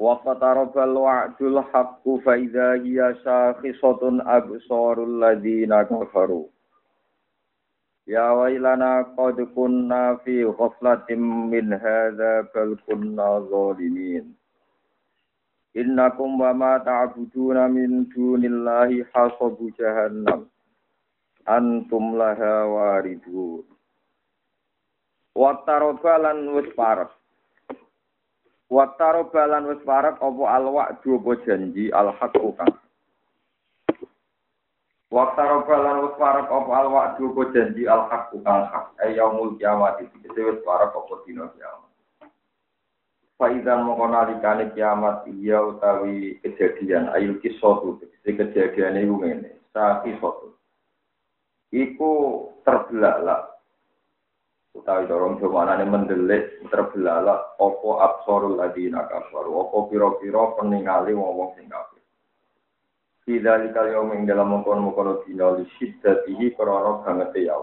وقترب الوعد الحق فإذا هي شاخصة أبصار الذين كفروا يا ويلنا قد كنا في غفلة من هذا بل كنا ظالمين إنكم وما تعبدون من دون الله حصب جهنم أنتم لها واردون واقترب لن وسبارك Waktaro balan wis parek apa alwak apa janji alhaqu kang. Waktaro balan wis parek apa alwak apa janji alhaqu kang hak ayaumul kiamat iki wis parek apa dina kiamat. Faidan mongko nalikane kiamat iya utawi kejadian ayu kisotu kejadian iku ngene. Sa kisotu. Iku terbelalak utawi dorong jamanane mendelik terbelalak opo absorul ladina kafaru? Opo piro-piro peningali wong-wong sing kafir? Tidak dikali omeng dalam mengkono-mengkono dina li syiddatihi kororo banget ya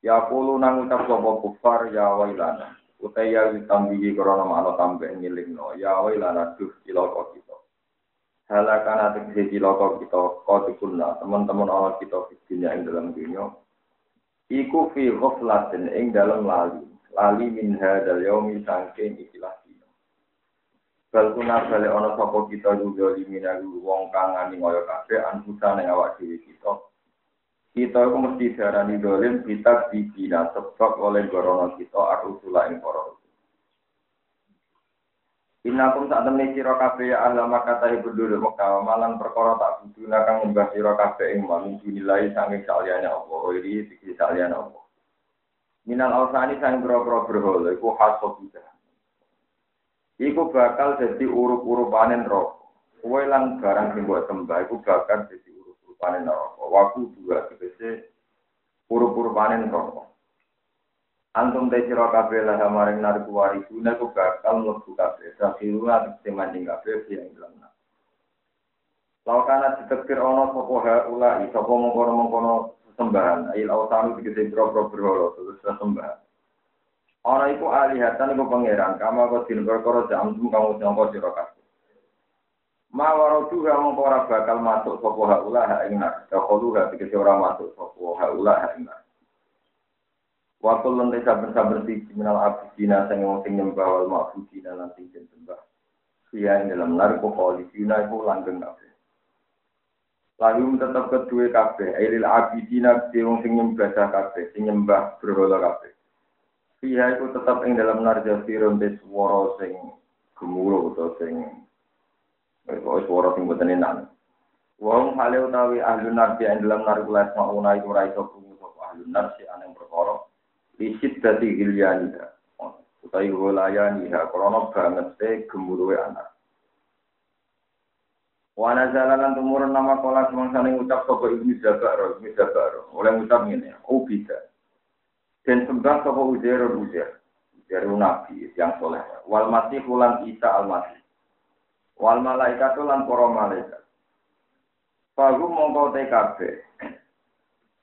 Ya pulu nang ucap sopo kufar ya wailana. Utai ya ditambihi korona makna tambah no Ya wailana duh ciloko kita. Halakan atik ciloko kita Kau teman-teman Allah kita Dunia yang dalam dunia iku fi ghaflatin ing dalam lali. Lali min hadzal yaumi sangking ikilah dina. Bal kuna bale ana sapa kita juga liminalu wong kang ngani kaya kabeh anfusane awak dhewe kita. Kita iku mesti darani dolim kita dibina sebab oleh gorono kita arusula ing para Inakum sak temne sira kabeh ya ahla Makkah tahi berdua Mekah malang perkara tak butuh kang nyembah sira kabeh ing manung dinilai sange saliyane apa iki saliyane apa? Minal ausani sang boro-boro berhala iku haso kita Iku bakal jadi urup-urupanen roh Kowe lan barang sing mbok sembah iku bakal jadi urup-urupanen roh Waku dua tegese urup-urupanen roh Antum te sira kabeh lah maring narku warisuna ku bakal mlebu kabeh. Sakhiruna tegese manding kabeh sing ilang. Laukana ditekir ana sapa haula sapa mengkono-mengkono sembahan il autanu tegese boro-boro berhala terus sembahan. Ana iku alihatan iku pangeran kama kok din perkara jamtum kamu nyangka sira kabeh. Ma warodu mongko ora bakal masuk sapa haula ha ing nar. Dakulu ga tegese ora masuk sapa haula ha ing nar. Waktu lantai sabar-sabar di minal abidina sang wong sing nyembah wal ma'budina lan sing sembah. Iya ing dalam narko koalisina iku langgeng kabeh. Lalu tetap kedua kabeh, ailil abidina di wong sing nyembah kabeh, sing nyembah berhala kabeh. Iya iku tetap ing dalam narja firun des swara sing gemuruh utawa sing Pokoknya suara sing boten enak. Wong hale utawi ahli narbi ing dalam narkulas mauna iku ra iso krungu sapa ahli narbi aneng perkara Isit dadi gilyaniha. Utai hulayaniha. Krono banget se gemuruwe anak. Wana jalanan tumurun nama kola semangsane ngucap sopo ibnu Jabaro, ibnu Jabaro. Oleh ngucap ini, ubida. Dan sembah sopo ujair ujair. Ujair nabi yang soleh. Wal masih ulan isa al masih. Wal malaikat ulan poro malaikat. Fagu mongkau TKB.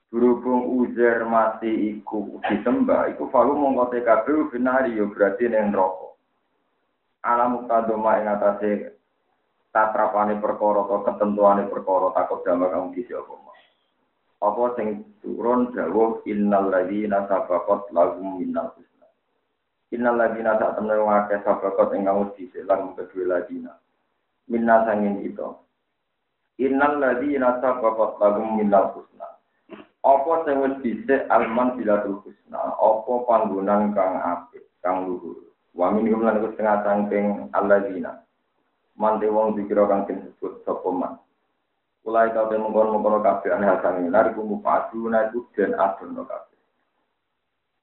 berhubung uzer mati iku disembah iku falu mongko TKB binari yo berarti ning neraka alam mutadoma ing atase tatrapane perkara atau ketentuane perkara takut damai kamu di apa apa sing turun dawuh innal ladzina sabaqat lahum minnal husna. Innal ladzina sak temne wake sabaqat ing kamu di lan kedue ladina minna sangin itu innal ladzina sabaqat lahum minnal husna. Apa sing wis dhisik alman bilatul husna apa panggonan kang apik kang luhur. Wa min lan iku setengah sangking alladzina mante wong dikira kang disebut sapa man Mulai kau temu mengkono mengkono kafe aneh hasan ini, nari kumu padu, nari den adono kafe.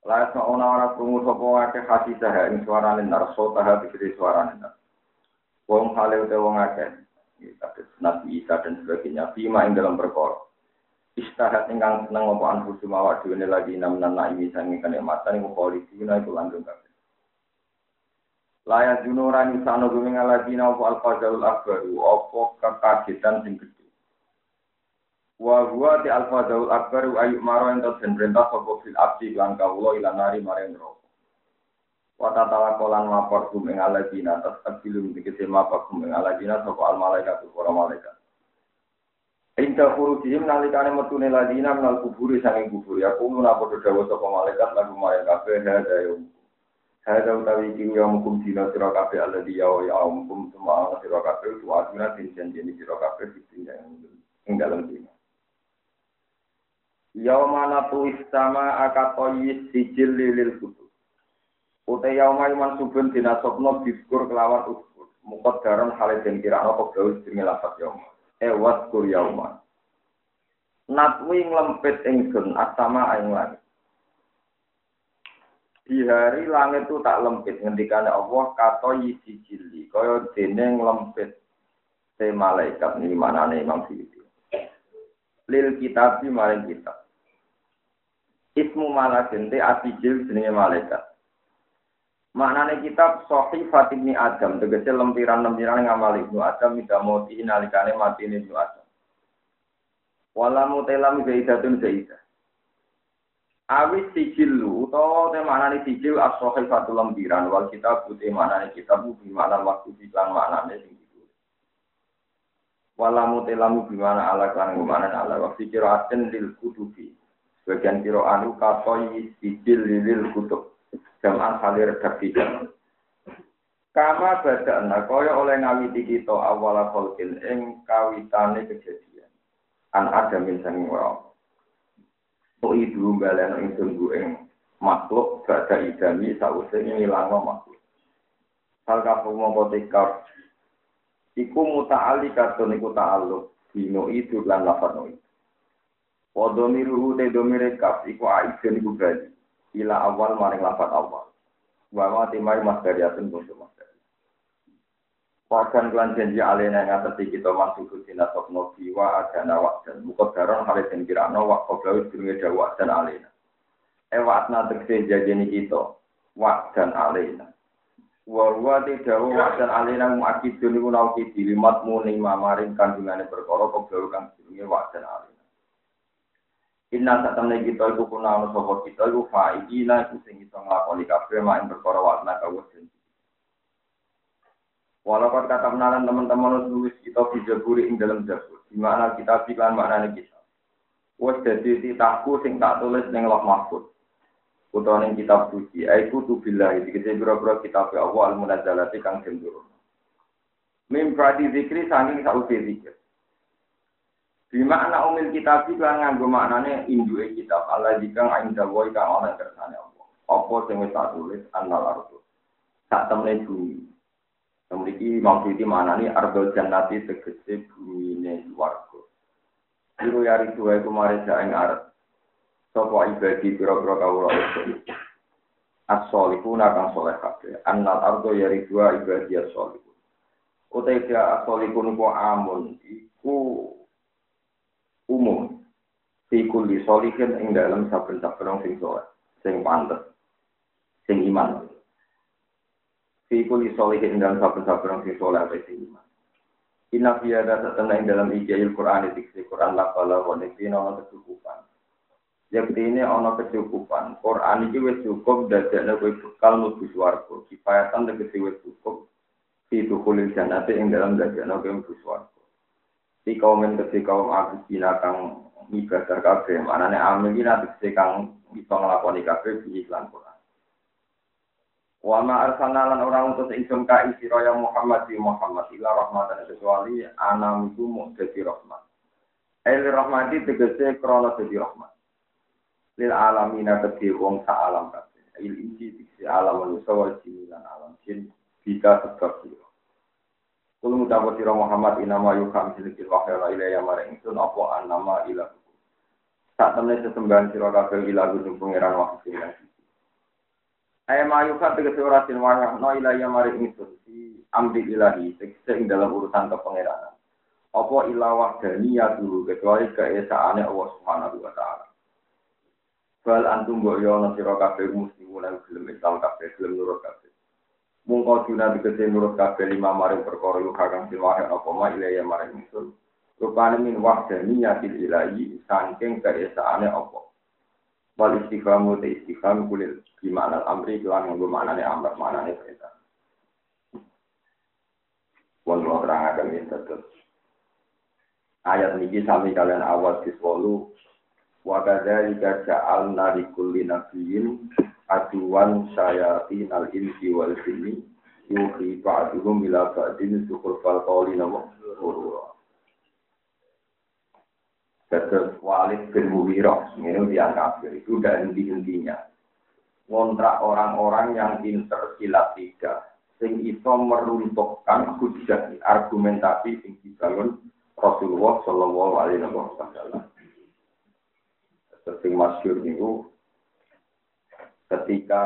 Layak no ona ora krungu sapa akeh hati sah ing suarane narso taha dikiri suarane. Wong hale uta wong akeh. Kados Nabi Isa dan sebagainya. Bima ing dalam perkara. Istahat ingkang seneng apa anfusu mawak dhewe lagi namnan naimi sange kenikmatan iku polisi iku langgeng kabeh. Layak junuran isano guming aladina apa al-fadzaul akbaru, apa kekagetan sing gede. Wa huwa di al-fadzaul akbaru ayuk maro ento den perintah sapa fil abdi lan kawula ila nari maring neraka. Wa tatala kolan mapor guming aladina tas abilum dikete mapor guming aladina sapa al malaikat para malaikat. Inta khurujihim nalikane metune ladina minal kuburi sanging kubur ya kulo napa dawa sapa malaikat lagu maring kabeh hada yum Hada utawi iki ya mukum dina sira kabeh alladhi ya ya mukum semua sira kabeh tu aduna tin janji sira kabeh ing dalem dina. Yauma tu istama akatoyi sijil lilil kutub. Uta yauma iman subun dina sopno diskur kelawan uskur. Mukot daron hale den kirano kok daus jenenge lafat yauma. E waskur yauma. Natwi nglempit ingsun asama ing langit. Di hari langit itu tak lempit ngendikane Allah kata yisi jili kaya dene lempit te malaikat ini mana nih Imam Syuuti lil kitab maring kitab. Ismu malakin te asijil jenenge malaikat? Maknane kitab sohi fatibni adam tegese lempiran-lempiran ngamal ibnu adam mida moti nalikane mati ibnu adam. Walamu telam zaidatun zaidah Awis sijilu utawa te manane sijil as-sahih satu lembiran wal kitab putih manane kitab bi mana waktu di lan manane sing ditulis. Walamu telamu bi mana ala kan mana ala wa fi qiraatin lil kutubi. Bagian kiro anu katoi sijil lil kutub. Jaman halir redaksi Kama badana kaya oleh ngawiti kita awala kholkin ing kawitane kejadian. An adamin sanging wa ibu balen ingsun ing makhluk gada idami sause ngilangno makhluk. Hal kafu mongko tikar iku muta'ali katun iku ta'aluk dino itu lan lafad no itu. Wadomiruhu te domire kaf iku aidun iku bali ila awal maring lafad awal. Wa ma timai mas dariatun bungsu mas Wakan kelan janji alena yang atas kita masuk ke sopno biwa adana dan Muka daron hal yang kirano wak koblawi durungi dawa dan alena. Ewatna tegese jajeni kita. Wak dan alena. Wawa tidak wak dan alena muakidun iku nauki dilimat muni mamaring kandungannya berkoro koblawi kang durungi wak dan alena. Inna saat temen kita iku kuna sopo kita iku fa'idina iku sing kita ngelakoni kabeh main berkoro wakna kawusin. Walaupun kata menalan teman-teman nulis kita di jaburi ing dalam jabur. Di mana kita bilang maknanya kita. Wes jadi titahku sing tak tulis neng loh mahfud. Utawa ning kitab suci. Aiku tu billahi. Dikisi biro-biro kitab ya Allah al-munazzalati kang sendurun. Mim pradi zikri sanging sausi zikir. Di makna umil kitab itu kan nganggo maknane induke kitab. Allah jika indah woi kang ana kersane Allah. Apa sing wis tak tulis annal ardu. Tak temne bumi. Memiliki Imam Syuuti mana nih arbel jannati tegese bumi ini warga. Iru yari dua itu mari jaeng arat. Sopo ibadi pira-pira kawula itu. As-solihun akan soleh kabeh. Annal ardo yari dua ibadi as-solihun. Utai dia as-solihun ku amun. Iku umum. Fikul di solihin ing dalam saben-saben sing soleh. Sing pantes. Sing iman. Fi kuli solihin dalam saben-saben orang sing soleh apa sing iman. Inna fi ada satana ing dalam ijazil Quran diksi Quran la bala wa nekina ana kecukupan. Yang ini ana kecukupan. Quran iki wis cukup dadekne kowe bekal mlebu swarga. Kifayatan tegese wis cukup fi dukhulil jannati ing dalam dadekne kowe mlebu swarga. Di kaum yang kecil kaum aku kang ibadah kabeh, manane amin iki nanti kang bisa nglakoni kabeh di iklan Quran. Wa ma arsalna lan ora utus ingsun ka isira ya Muhammad di Muhammad ila rahmatan kecuali anam iku mung dadi rahmat. El rahmati tegese krana dadi rahmat. Lil alamina kedhi wong sa alam kabeh. Il inci diksi alam manusia jin lan alam jin bisa sebab sira. Kulo mutawa sira Muhammad inama yukam silikil wahya ila ya maring ingsun apa anama ilah. Sak temne sesembahan sira kabeh ilah gunung pangeran wahyu Ayat mayu kan tegese ora sin wahya no ilaya mari ingsun si amri ilahi tegese ing dalam urusan kepangeranan. Apa ilawah ya dulu kecuali keesaane Allah Subhanahu wa taala. Bal antum mbok yo ana sira kabeh muslimun lan gelem Islam kabeh gelem nurut kabeh. Mungko dina tegese nurut kabeh lima mari perkara lu kakang sin wahya apa ma ilaya mari ingsun. Rupane min ya ilahi saking keesaane Allah. Wal istiqamu te istiqam kulil gimana amri kelan nganggo maknane amr maknane perintah. Wong lo terangaken iki terus. Ayat niki sami kalian awal diswolu wa kadzalika ja'alna likulli nabiyyin aduwan syayatin al insi wal jinni yuhi ba'duhum ila ba'din fal qawli nama Terus Walid bin Muwirah, ini yang kafir, itu udah henti-hentinya. Ngontrak orang-orang yang pinter silat tiga, sing iso meruntuhkan hujah argumentasi sing dibangun Rasulullah Shallallahu Alaihi Wasallam. Sing masyur itu ketika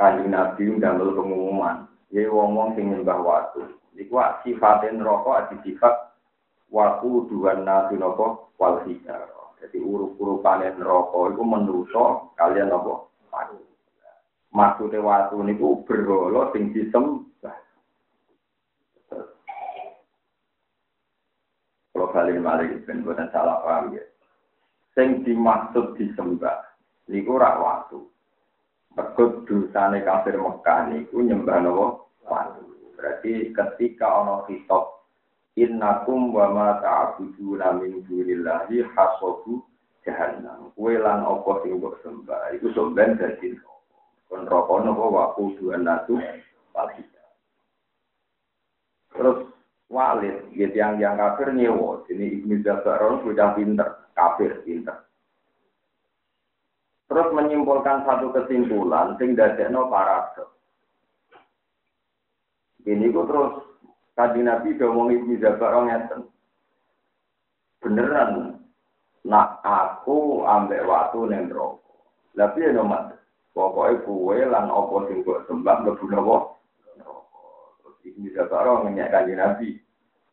kanjeng Nabi ndamel pengumuman, dia ngomong sing nyembah waktu. Iku sifatin rokok sifat waku dua nabi nopo wal hijar. Jadi urup-urupan neraka itu menuso kalian nopo watu. Maksudnya watu niku berolo sing disembah. Kalau kalian mari ben buatan salah paham ya. Sing dimaksud disembah niku rak watu. Mergo dosane kafir Mekah niku nyembah nopo watu. Berarti ketika ono hitop innakum wa ma ta'buduna min dunillahi hasabu jahannam. Kowe lan apa sing mbok sembah iku somben dadi kon rokok napa wa kuduan natu Terus Walid, gitu yang yang kafir nyewo, ini Ibnu Jabaron sudah pinter, kafir pinter. Terus menyimpulkan satu kesimpulan, sing dadekno paradok. Ini ku terus Tadi Nabi ngomong Ibnu Jabar ngeten. Beneran, nak aku ambek waktu neng rokok. Tapi ya nomat, pokoknya kue lan opo sing buat sembah lebu nopo. Terus Ibnu Jabar ngenyak kanji Nabi.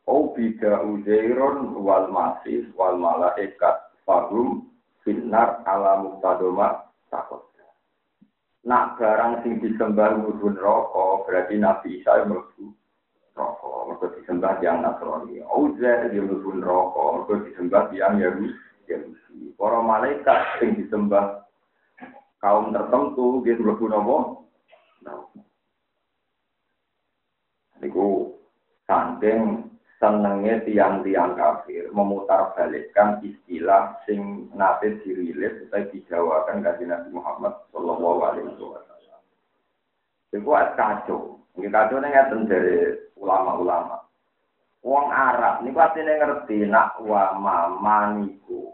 Oh bida uzairon wal masis wal malaikat fahum finar ala muktadoma takut. Nak barang sing disembah mudun rokok berarti Nabi Isa yang rokok, mereka disembah yang Nasrani. Dia mlebu rokok, mereka disembah yang Yahudi. Para malaikat yang disembah kaum tertentu dia mlebu nopo? Niku saking senengnya tiang-tiang kafir memutar balikkan istilah sing nate dirilis atau dijawakan kasih Nabi Muhammad Shallallahu Alaihi Wasallam. Itu kacau. Ini kacau nih dari ulama-ulama. Wong Arab ini pasti ngerti nak wa maniku.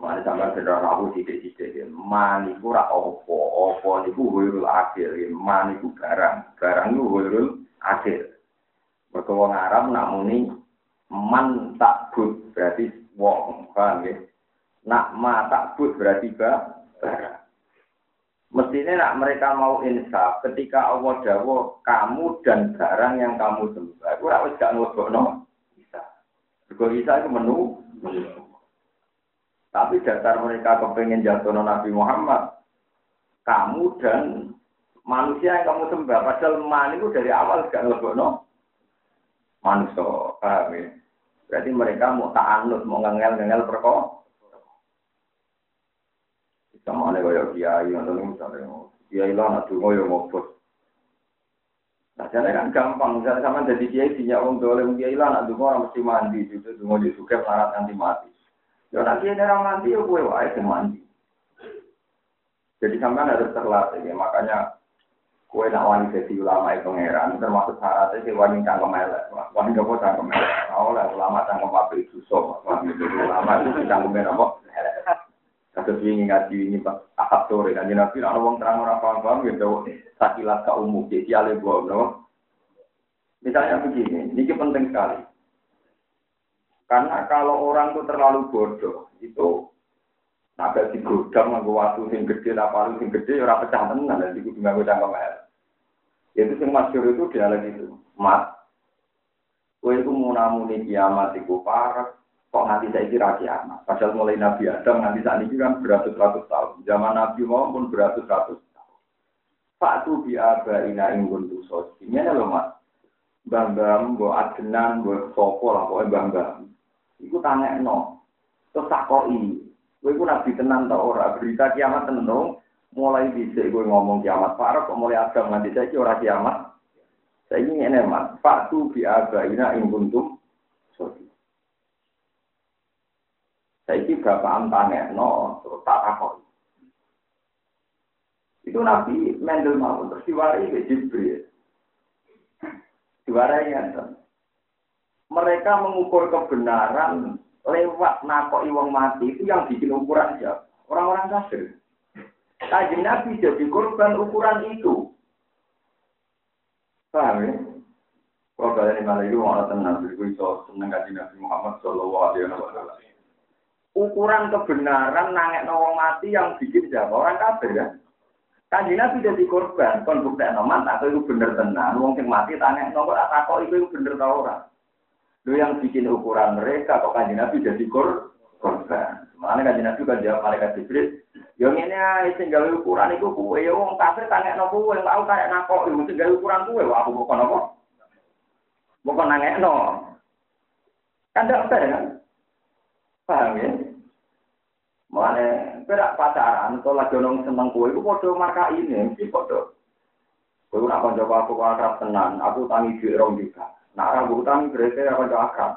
Mane sampean sedher aku sithik-sithik. Maniku ra opo, opo niku wirul akhir. Maniku barang, barang niku wirul akhir. Mergo wong Arab nak muni man takbut berarti wong, paham ya? Nak ma takbut berarti barang. Mestinya nak mereka mau insaf ketika Allah dawo kamu dan barang yang kamu sembah. Aku harus gak no bisa. Juga bisa itu menu. Tapi dasar mereka kepengen jatuh Nabi Muhammad. Kamu dan manusia yang kamu sembah. Padahal man itu dari awal gak no manusia. Paham ya? Berarti mereka mau ta'anut, mau ngengel-ngengel perkara. Sama ada kaya kiai atau misalnya kiai lah nak dungo ya ngobot nah jadi kan gampang. Misalnya sama jadi kiai punya orang boleh kiai lah nak dungo orang mesti mandi juga dungo di suka syarat nanti mati. Ya nak kiai orang mandi ya gue wae mandi. Jadi sampai harus terlatih ya. Makanya kue nak wani jadi ulama itu pangeran termasuk syaratnya si wani cangkem elek. Wani mau cangkem elek? Lah ulama cangkem pabrik susah wani ulama itu cangkem elek Kata ini ngaji ini pak ahad sore kan nabi kalau wong terang orang paham paham gitu sakilat ke umum jadi ale gua no. Misalnya begini, ini penting sekali. Karena kalau orang itu terlalu bodoh, itu Sampai digodam nganggo watu sing gede, apa sing gede ora pecah tenan, jadi kudu nganggo elek. Itu sing masyhur itu dia lagi itu. Mat, kowe iku munamuni kiamat iku parek, kok nanti saya kira kiamat. Padahal mulai Nabi Adam nanti saat ini kan beratus-ratus tahun. Zaman Nabi maupun beratus-ratus tahun. Pak tu biaba ina inggun tu sosi. Ini loh mas. Bambam, bo adenan, bo sopo lah, pokoknya bambam. Iku tanya no. Terus sakoi. Gue pun nabi tenang tau ora berita kiamat tenang. Mulai bisa gue ngomong kiamat parah kok mulai agam nanti saya ora kiamat. Saya ini ini mas. Pak tu bi abaina ing kuntum Saya ini bapak no terus tak takut. Itu nabi mendel mau terus diwarai ke Jibril. Diwarai yang mereka mengukur kebenaran lewat nakoi wong mati itu yang bikin ukuran siapa? Orang-orang kafir. Kaji Nabi jadi korban ukuran itu. Paham ya? Kalau kalian malah itu malah tenang, jadi itu seneng kaji Nabi Muhammad Shallallahu Alaihi Wasallam. Ukuran kebenaran nangek wong mati yang bikin siapa? Orang kafir ya. Kaji Nabi jadi korban, kon bukti noman atau itu bener tenang, wong sing mati tanya nopo tak kok itu bener tau orang. Lu yang bikin ukuran mereka kok kanji Nabi jadi kor korban. Mana kanji Nabi kan jawab malaikat Jibril. Yang ini aja tinggal ukuran itu kue. Ya wong kafir tanya no kue. Tahu kayak nako. Yang tinggal ukuran kue. Wah aku bukan apa. Bukan nanya no. Kan tidak fair kan? Paham ya? Mana berak pacaran. Kalau lagi orang seneng kue. Itu foto marka ini. Mesti foto. Kue nak konjok aku akrab tenan. Aku tangi di orang juga. Nak orang berutang berarti apa jauh akal.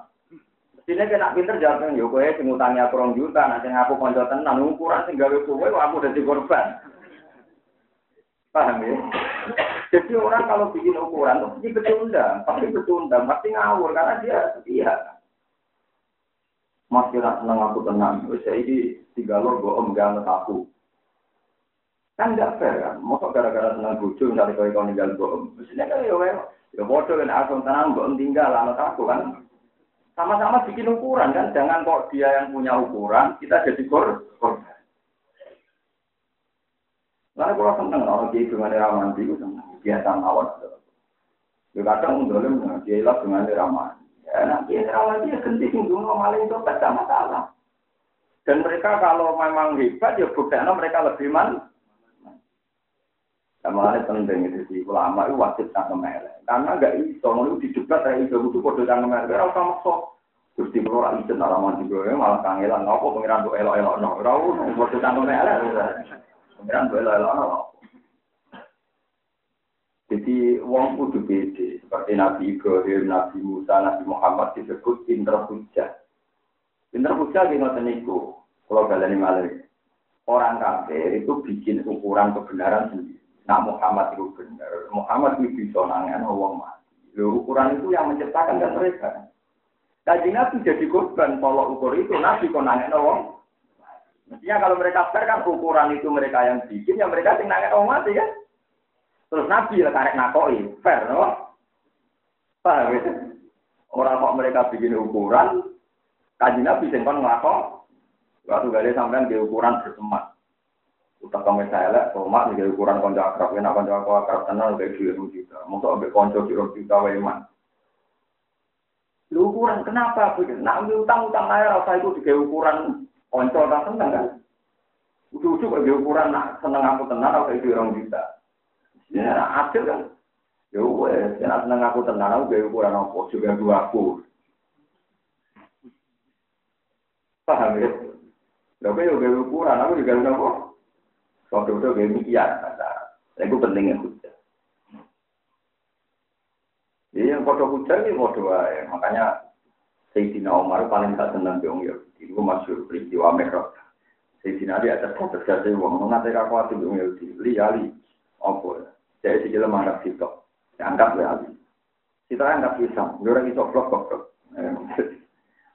Sini kena pinter jawab yo kowe sing utangi aku rong juta, nanti aku konco tenan ukuran sing gawe kowe aku dadi korban. Paham ya? Jadi orang kalau bikin ukuran tuh pasti pecundang, pasti pecundang, pasti ngawur karena dia setia. Mas kira seneng aku tenang, saya ini tiga lor gue om gak aku. Kan gak fair kan, mosok gara-gara seneng bojo misalnya kau kau ninggal om. Mestinya kan ya Ya bodoh kan aku tenang kok tinggal anak aku kan. Sama-sama bikin ukuran kan, jangan kok dia yang punya ukuran, kita jadi kor. Lalu kalau seneng, kalau dia dengan ramadhan itu seneng, biasa mawon. Ya kadang dolim, dia ilah dengan ramadhan. Ya nanti ramadhan dia ganti singgung maling itu tidak masalah. Dan mereka kalau memang hebat, ya bukti mereka lebih man, sama ada penting itu sih ulama itu wajib cangkem elek. Karena gak iso mau di debat kayak itu butuh kode cangkem elek. Ora usah maksa. Gusti kula ora iso ora mandi gue malah kangelan ngopo pengiran do elok-elok no. Ora usah kode cangkem elek. Pengiran elok-elok wong kudu beda seperti Nabi Ibrahim, Nabi Musa, Nabi Muhammad disebut pinter hujah. Pinter hujah di ngoten niku. Kalau kalian malah orang kafir itu bikin ukuran kebenaran sendiri. Nah Muhammad itu benar. Muhammad itu bisa nangan wong mati. Lalu ukuran itu yang menciptakan kan mereka. Kaji Nabi jadi korban kalau ukur itu Nabi kok nangan wong. Mestinya kalau mereka fair kan ukuran itu mereka yang bikin, yang mereka tinggal nangan wong mati kan. Terus Nabi ya karek nakoi, fair, no? Paham ya? Orang kok mereka bikin ukuran, kaji Nabi sing ngelakok, waktu gale sampean di ukuran bersemat. Utang kami saya lah, rumah nih ukuran konco akrab, enak konco akrab tenang udah dua juta. Masa ambil konco dua juta waeman. Lu ukuran kenapa? Nak ambil utang utang air rasa itu tiga ukuran konco tak seneng kan? Ujuk-ujuk kalau ukuran nak seneng aku tenang atau itu orang juta. Ya adil kan? Ya wes, ya seneng aku tenang aku gaya ukuran apa juga dua aku. Paham ya? Tapi ya gaya ukuran aku juga apa? Kalau itu kayak demikian, itu pentingnya hujah. Jadi yang foto hujah ini foto ya. Makanya Sayyidina Umar paling tak senang dong ya. Itu masuk peristiwa merah. Sayyidina Ali atas kota terjadi uang mengatakan aku hati dong ya. Li Ali, apa? Saya sih jelas menganggap situ. Dianggap ya Ali. Kita anggap pisang. Orang itu vlog vlog.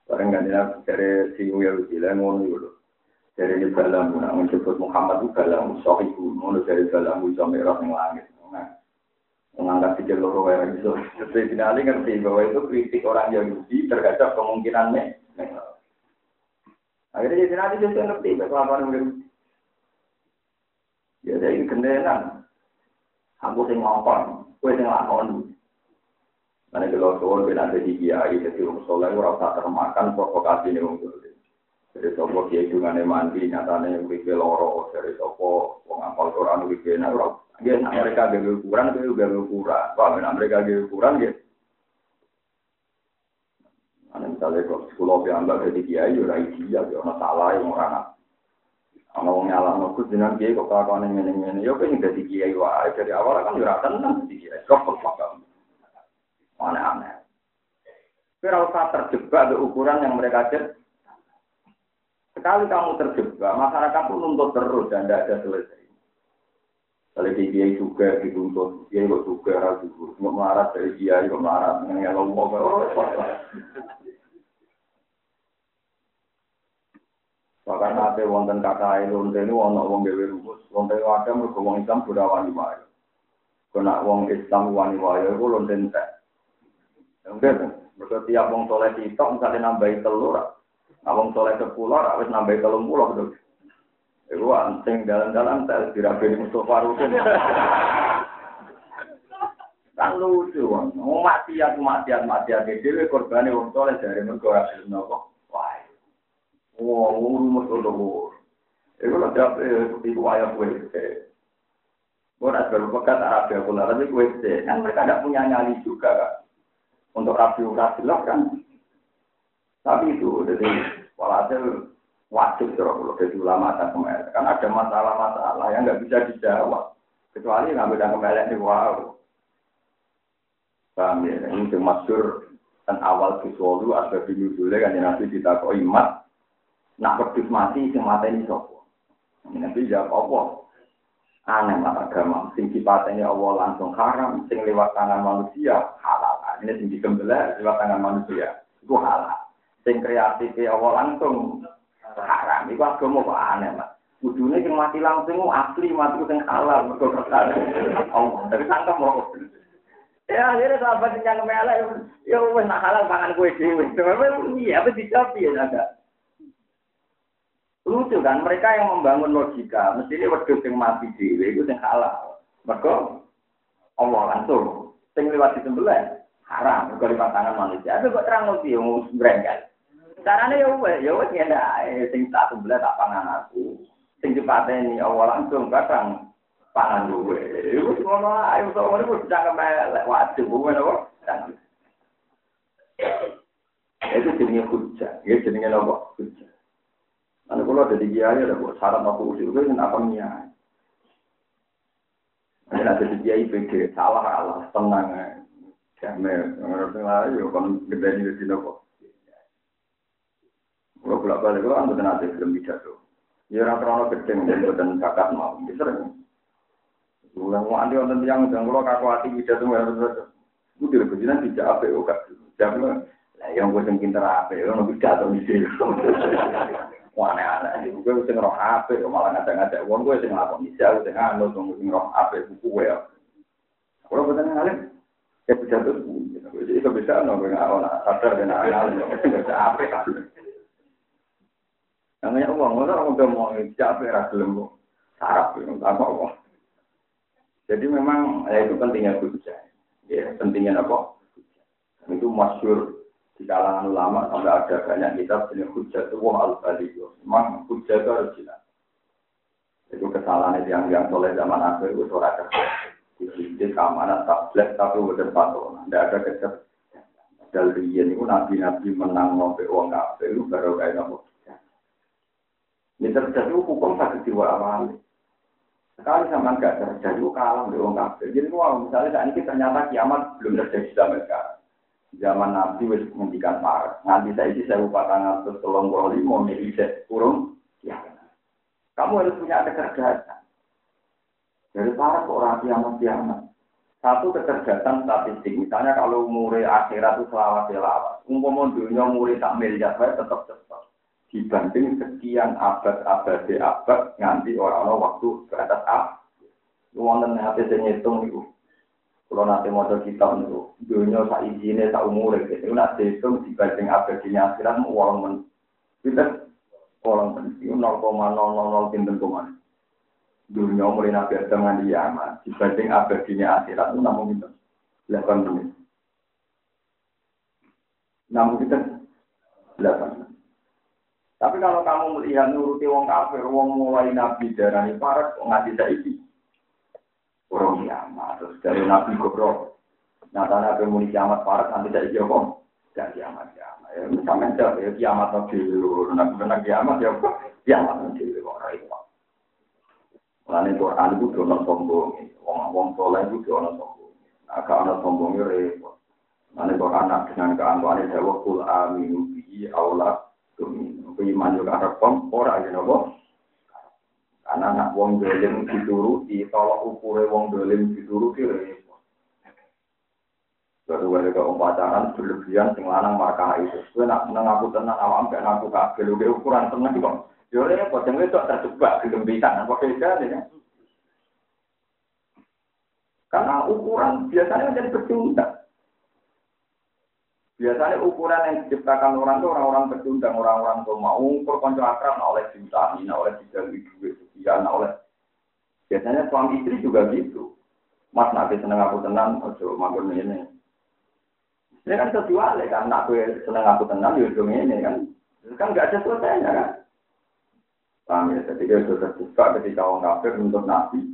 Orang gantinya dari si Yahudi, lah ngono dulu dari ini balang nah, menyebut Muhammad itu balang sohibu menurut dari balang bisa merah yang langit nah, mengangkat pikir loro wae itu jadi finali ngerti bahwa itu kritik orang Yahudi terhadap kemungkinan Akhirnya jadi nanti jadi ngerti kelakuan udah. Ya jadi gendenan. Aku sing ngongkon, kowe sing lakon. Karena kalau soal beda ada di kiai, jadi orang soleh orang tak termakan provokasi nih orang dulu. Jadi sopo kiai dengan mandi, nyatanya wike loro, dari sopo wong apal Quran wike nah orang. Dia mereka gawe ukuran, dia gawe ukuran. Wah, mereka gawe ukuran gitu. Ana misalnya kok sekolah piambak jadi kiai ora iya yo ana salah yo ora ana. Wong nyalahno ku jenengan kiai kok kelakuane ngene-ngene yo pengen dadi kiai wae dari awal kan yo ora tenang dadi kiai. Kok kok Aneh-aneh. Kira usah terjebak ke ukuran yang mereka cek. Sekali kamu terjebak, masyarakat pun nuntut terus dan tidak ada selesai. Kalau di kiai juga dituntut, kiai kok juga ragu, mau marah dari kiai kok marah, mengenai Allah, Bahkan nanti wonten kata lonte ini wonten wong gawe rumus. Lonte ada mergo wong Islam sudah wani wae. Kena wong Islam wani wae iku lonte entek. Enggak, mergo tiap wong soleh sitok misalnya nambahi telur. Nah wong soleh sepuluh ra wis nambahi telung puluh tuh. Iku anting dalan-dalan tel dirabeni Mustofa Rukin. Kan lucu, mau maksiat, maksiat, maksiat, dhewe korbane wong soleh dari mergo ora gelem nopo. Wah, rumus udah Itu lah tiap itu wayang kue Gue nak berpekat Arab ya pula, tapi kue Kan mereka tidak punya nyali juga kan. Untuk rapi lah kan. Tapi itu, jadi walhasil wajib kalau dari ulama dan kemelek. Kan ada masalah-masalah yang nggak bisa dijawab. Kecuali ngambil dan kemelek ini, wow. Paham ya? Ini masyur dan awal ada di nuzulnya kan Nabi ditakoi imat Nak pedus mati sing mateni sapa? Nabi jawab apa? Aneh lah agama. Sing ini Allah langsung haram, sing lewat tangan manusia halal. Ini sing dikembela lewat tangan manusia itu halal. Sing kreatif Allah langsung haram. Itu agama kok aneh lah. Kudune sing mati langsung asli mati sing halal mergo kersane. Allah. Tapi sangka mau Ya akhirnya sahabat yang melek, ya wes nak halal pangan kue dewi. Iya, apa dijawab ya ada. Lucu kan, mereka yang membangun logika, mesti ini wedus yang mati dewe itu yang halal. Mereka Allah langsung, sing lewat di sebelah, haram, mereka lewat tangan manusia. Tapi kok terang lebih yang berenggal. Caranya ya wes, ya wes ya sing tak sebelah tak pangan aku. Sing ini Allah langsung kadang pangan gue. Iku ngono ayo sok ngono wis jangan melek wajib gue nopo. Itu jenenge hujah, ya jenenge nopo? Hujah. Nanti kalau ada di kiai ada buat syarat aku usul itu apa niat. Nanti ada di kiai PG salah Allah tenang ya. Jamnya menurut saya ya kan gede di sini kok. Kalau bolak balik kalau anda belum bisa tuh. Ya orang terlalu gede mungkin bukan kakak mau. Bisa? Ulang mau andi orang yang udah kalau kakak hati bisa tuh ya betul. Gue tidak bisa apa ya Jamnya lah yang gue apa ya, orang bisa tuh bisa. Gue sing roh HP, malah ngajak-ngajak wong gue sing nglakoni jauh sing anu sing roh HP buku ya. Kalau boten ngalim, ya bisa tuh. Jadi itu bisa no gue nggak ono sadar dan ngalim. Bisa HP kan. Namanya uang, orang udah mau capek ra gelem sarap apa kok. Jadi memang ya itu pentingnya hujah. Ya, pentingnya apa? Itu masyur di kalangan ulama sampai ada banyak kitab jenis hujat itu wah al baliyo memang hujat itu harus jelas. Itu kesalahan yang yang soleh zaman akhir itu suara kerja di keamanan tablet tapi udah patron tidak ada kerja dari itu nabi-nabi menang ngopi uang kafe itu baru kayak nopo ini terjadi hukum sakit jiwa awal. Sekali sama enggak terjadi kalah di uang kafe jadi wow misalnya saat ini ternyata kiamat belum terjadi sampai sekarang zaman Nabi wis tangan terus tolong boli mau milih kurung. Ya, kamu harus punya kecerdasan. Dari para orang kiamat kiamat. Satu kecerdasan statistik. Misalnya kalau umur akhirat itu selawat selawat. Umpama dunia umur tak miliar saya tetap cepat. Dibanding sekian abad-abad abad nganti orang-orang waktu ke atas A. Wonten hati saya ngitung itu kalau nanti mau kita untuk dunia sak izine sak umur gitu, nanti itu dibanding abadinya akhirat mau uang men, kita Kolong pensiun 0,000 pinten koma. Dunia mulai nabi Adam nganti kiamat dibanding abadinya akhirat itu namun itu 8 menit. Namun itu 8 menit. Tapi kalau kamu melihat nuruti wong kafir, wong mulai nabi darani parat, nganti saiki. Orang kiamat, terus dari nabi gobrok. Nyata nabi muni kiamat parat, nanti saiki apa? Gak kiamat kiamat. Ya, misalnya ya kiamat dulu, nabi benar kiamat ya kiamat nabi dulu. Orang itu. Mulane Quran itu dono sombong. Wong wong soleh itu dono sombong. Agak ana sombongnya repot. Mulane Quran dengan keangkuhan dawa kul aminu bihi aula tumin. Iman juga repom ora ya napa? Karena nak wong dolim dituruti, tolak ukure wong dolim dituruti repot. Baru ada ke pacaran berlebihan sing lanang markah itu. Kowe nak aku tenang awak ambek aku kabeh lho ukuran tenang kok. Yo repot, yang itu terjebak di gembitan. Apa beda ya? Karena ukuran biasanya menjadi pecundang. Biasanya ukuran yang diciptakan orang itu orang-orang pecundang, orang-orang itu mau ukur konco akrab, oleh nah oleh dijalui duit, nah oleh. Biasanya suami istri juga gitu. Mas nanti seneng aku tenang, ojo mampir ini. Ini kan kejual kan, nak seneng aku tenang, ya ini kan. Kan nggak ada selesainya kan. Paham ya? Jadi dia sudah terbuka ketika orang kafir untuk nabi.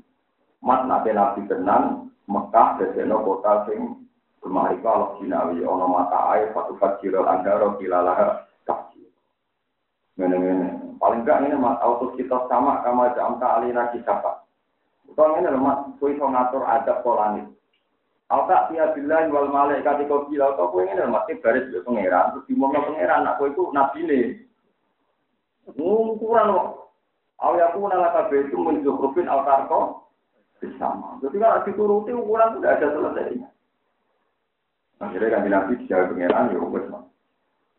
Mat nabi nabi tenang, Mekah deseno kota sing kemari kalau sinawi ono mata air satu fajiro andaro kilalah kasih. Mene-mene. Paling enggak ini mat auto kita sama kama jam alina kisapa. Bukan ini mat kue so ngatur adab polani. Alta tiya billahi wal malaikat kau bilang kau kue ini mat garis pangeran terus di mana pangeran nak kue itu nabi ini. Ukuran kok. Aw yaku nala kabeh itu menzukrufin al tarko bersama. Jadi kalau dituruti ukuran itu tidak ada selesainya. Akhirnya kan nabi dijawab pengeran ya wes mah.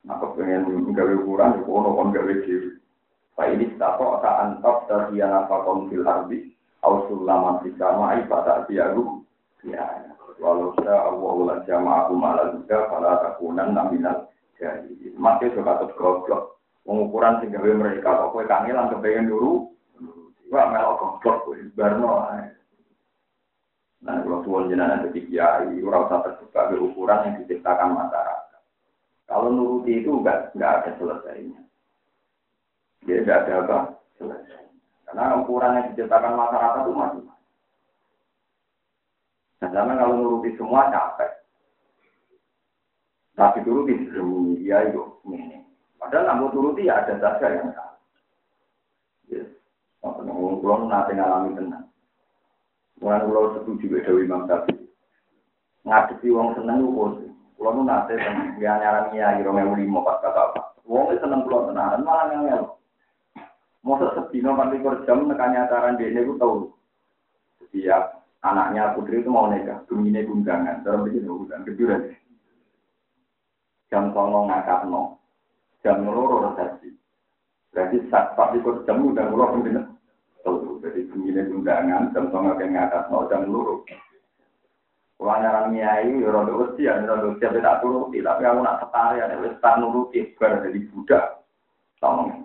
Nah pengen gawe ukuran ya kono kon gawe dhewe. Ini tato aka antop dari apa fil ardi au sulaman fis sama'i pada biaru ya walau sa Allah la jama'ahu ma'al juga pada takunan naminal jadi makai suka tetap goblok. Pengukuran sing gawe mereka kok kowe kangelan kepengen dulu? Wah, melok goblok kowe barno. Nah, kalau tuan jenengan jadi kiai, ora usah terbuka ukuran yang diciptakan masyarakat. Kalau nuruti itu enggak enggak ada selesainya. Dia enggak ada apa? Karena ukuran yang diciptakan masyarakat itu masih Nah, karena kalau nuruti semua capek. Tapi turuti dia itu ini. Padahal namun turuti ya ada saja yang salah. Yes. Kalau nanti ngalami tenang. Mulai kalau setuju Dewi Imam Syafi'i. Ngadepi wong seneng itu kursi. Kalau nanti yang nyaran ya kira mau lima pas kata apa. Wong seneng pulau tenanan malah yang. Masa sedino nanti jam nekanya acara dia itu tahu. Setiap anaknya putri itu mau nikah, bumine undangan, terus begini undangan kejuran. Jam songo ngakak no, jam loro resepsi. Berarti saat pas ikut jam udah mulai pembina. Tuh, jadi begini undangan, jam songo ke ngatas no, jam loro. Kalau nyaran miai, ya rodo usia, ya rodo usia beda turuti, tapi aku nak setari, ada wes tar nuruti, bar jadi budak. Tolong.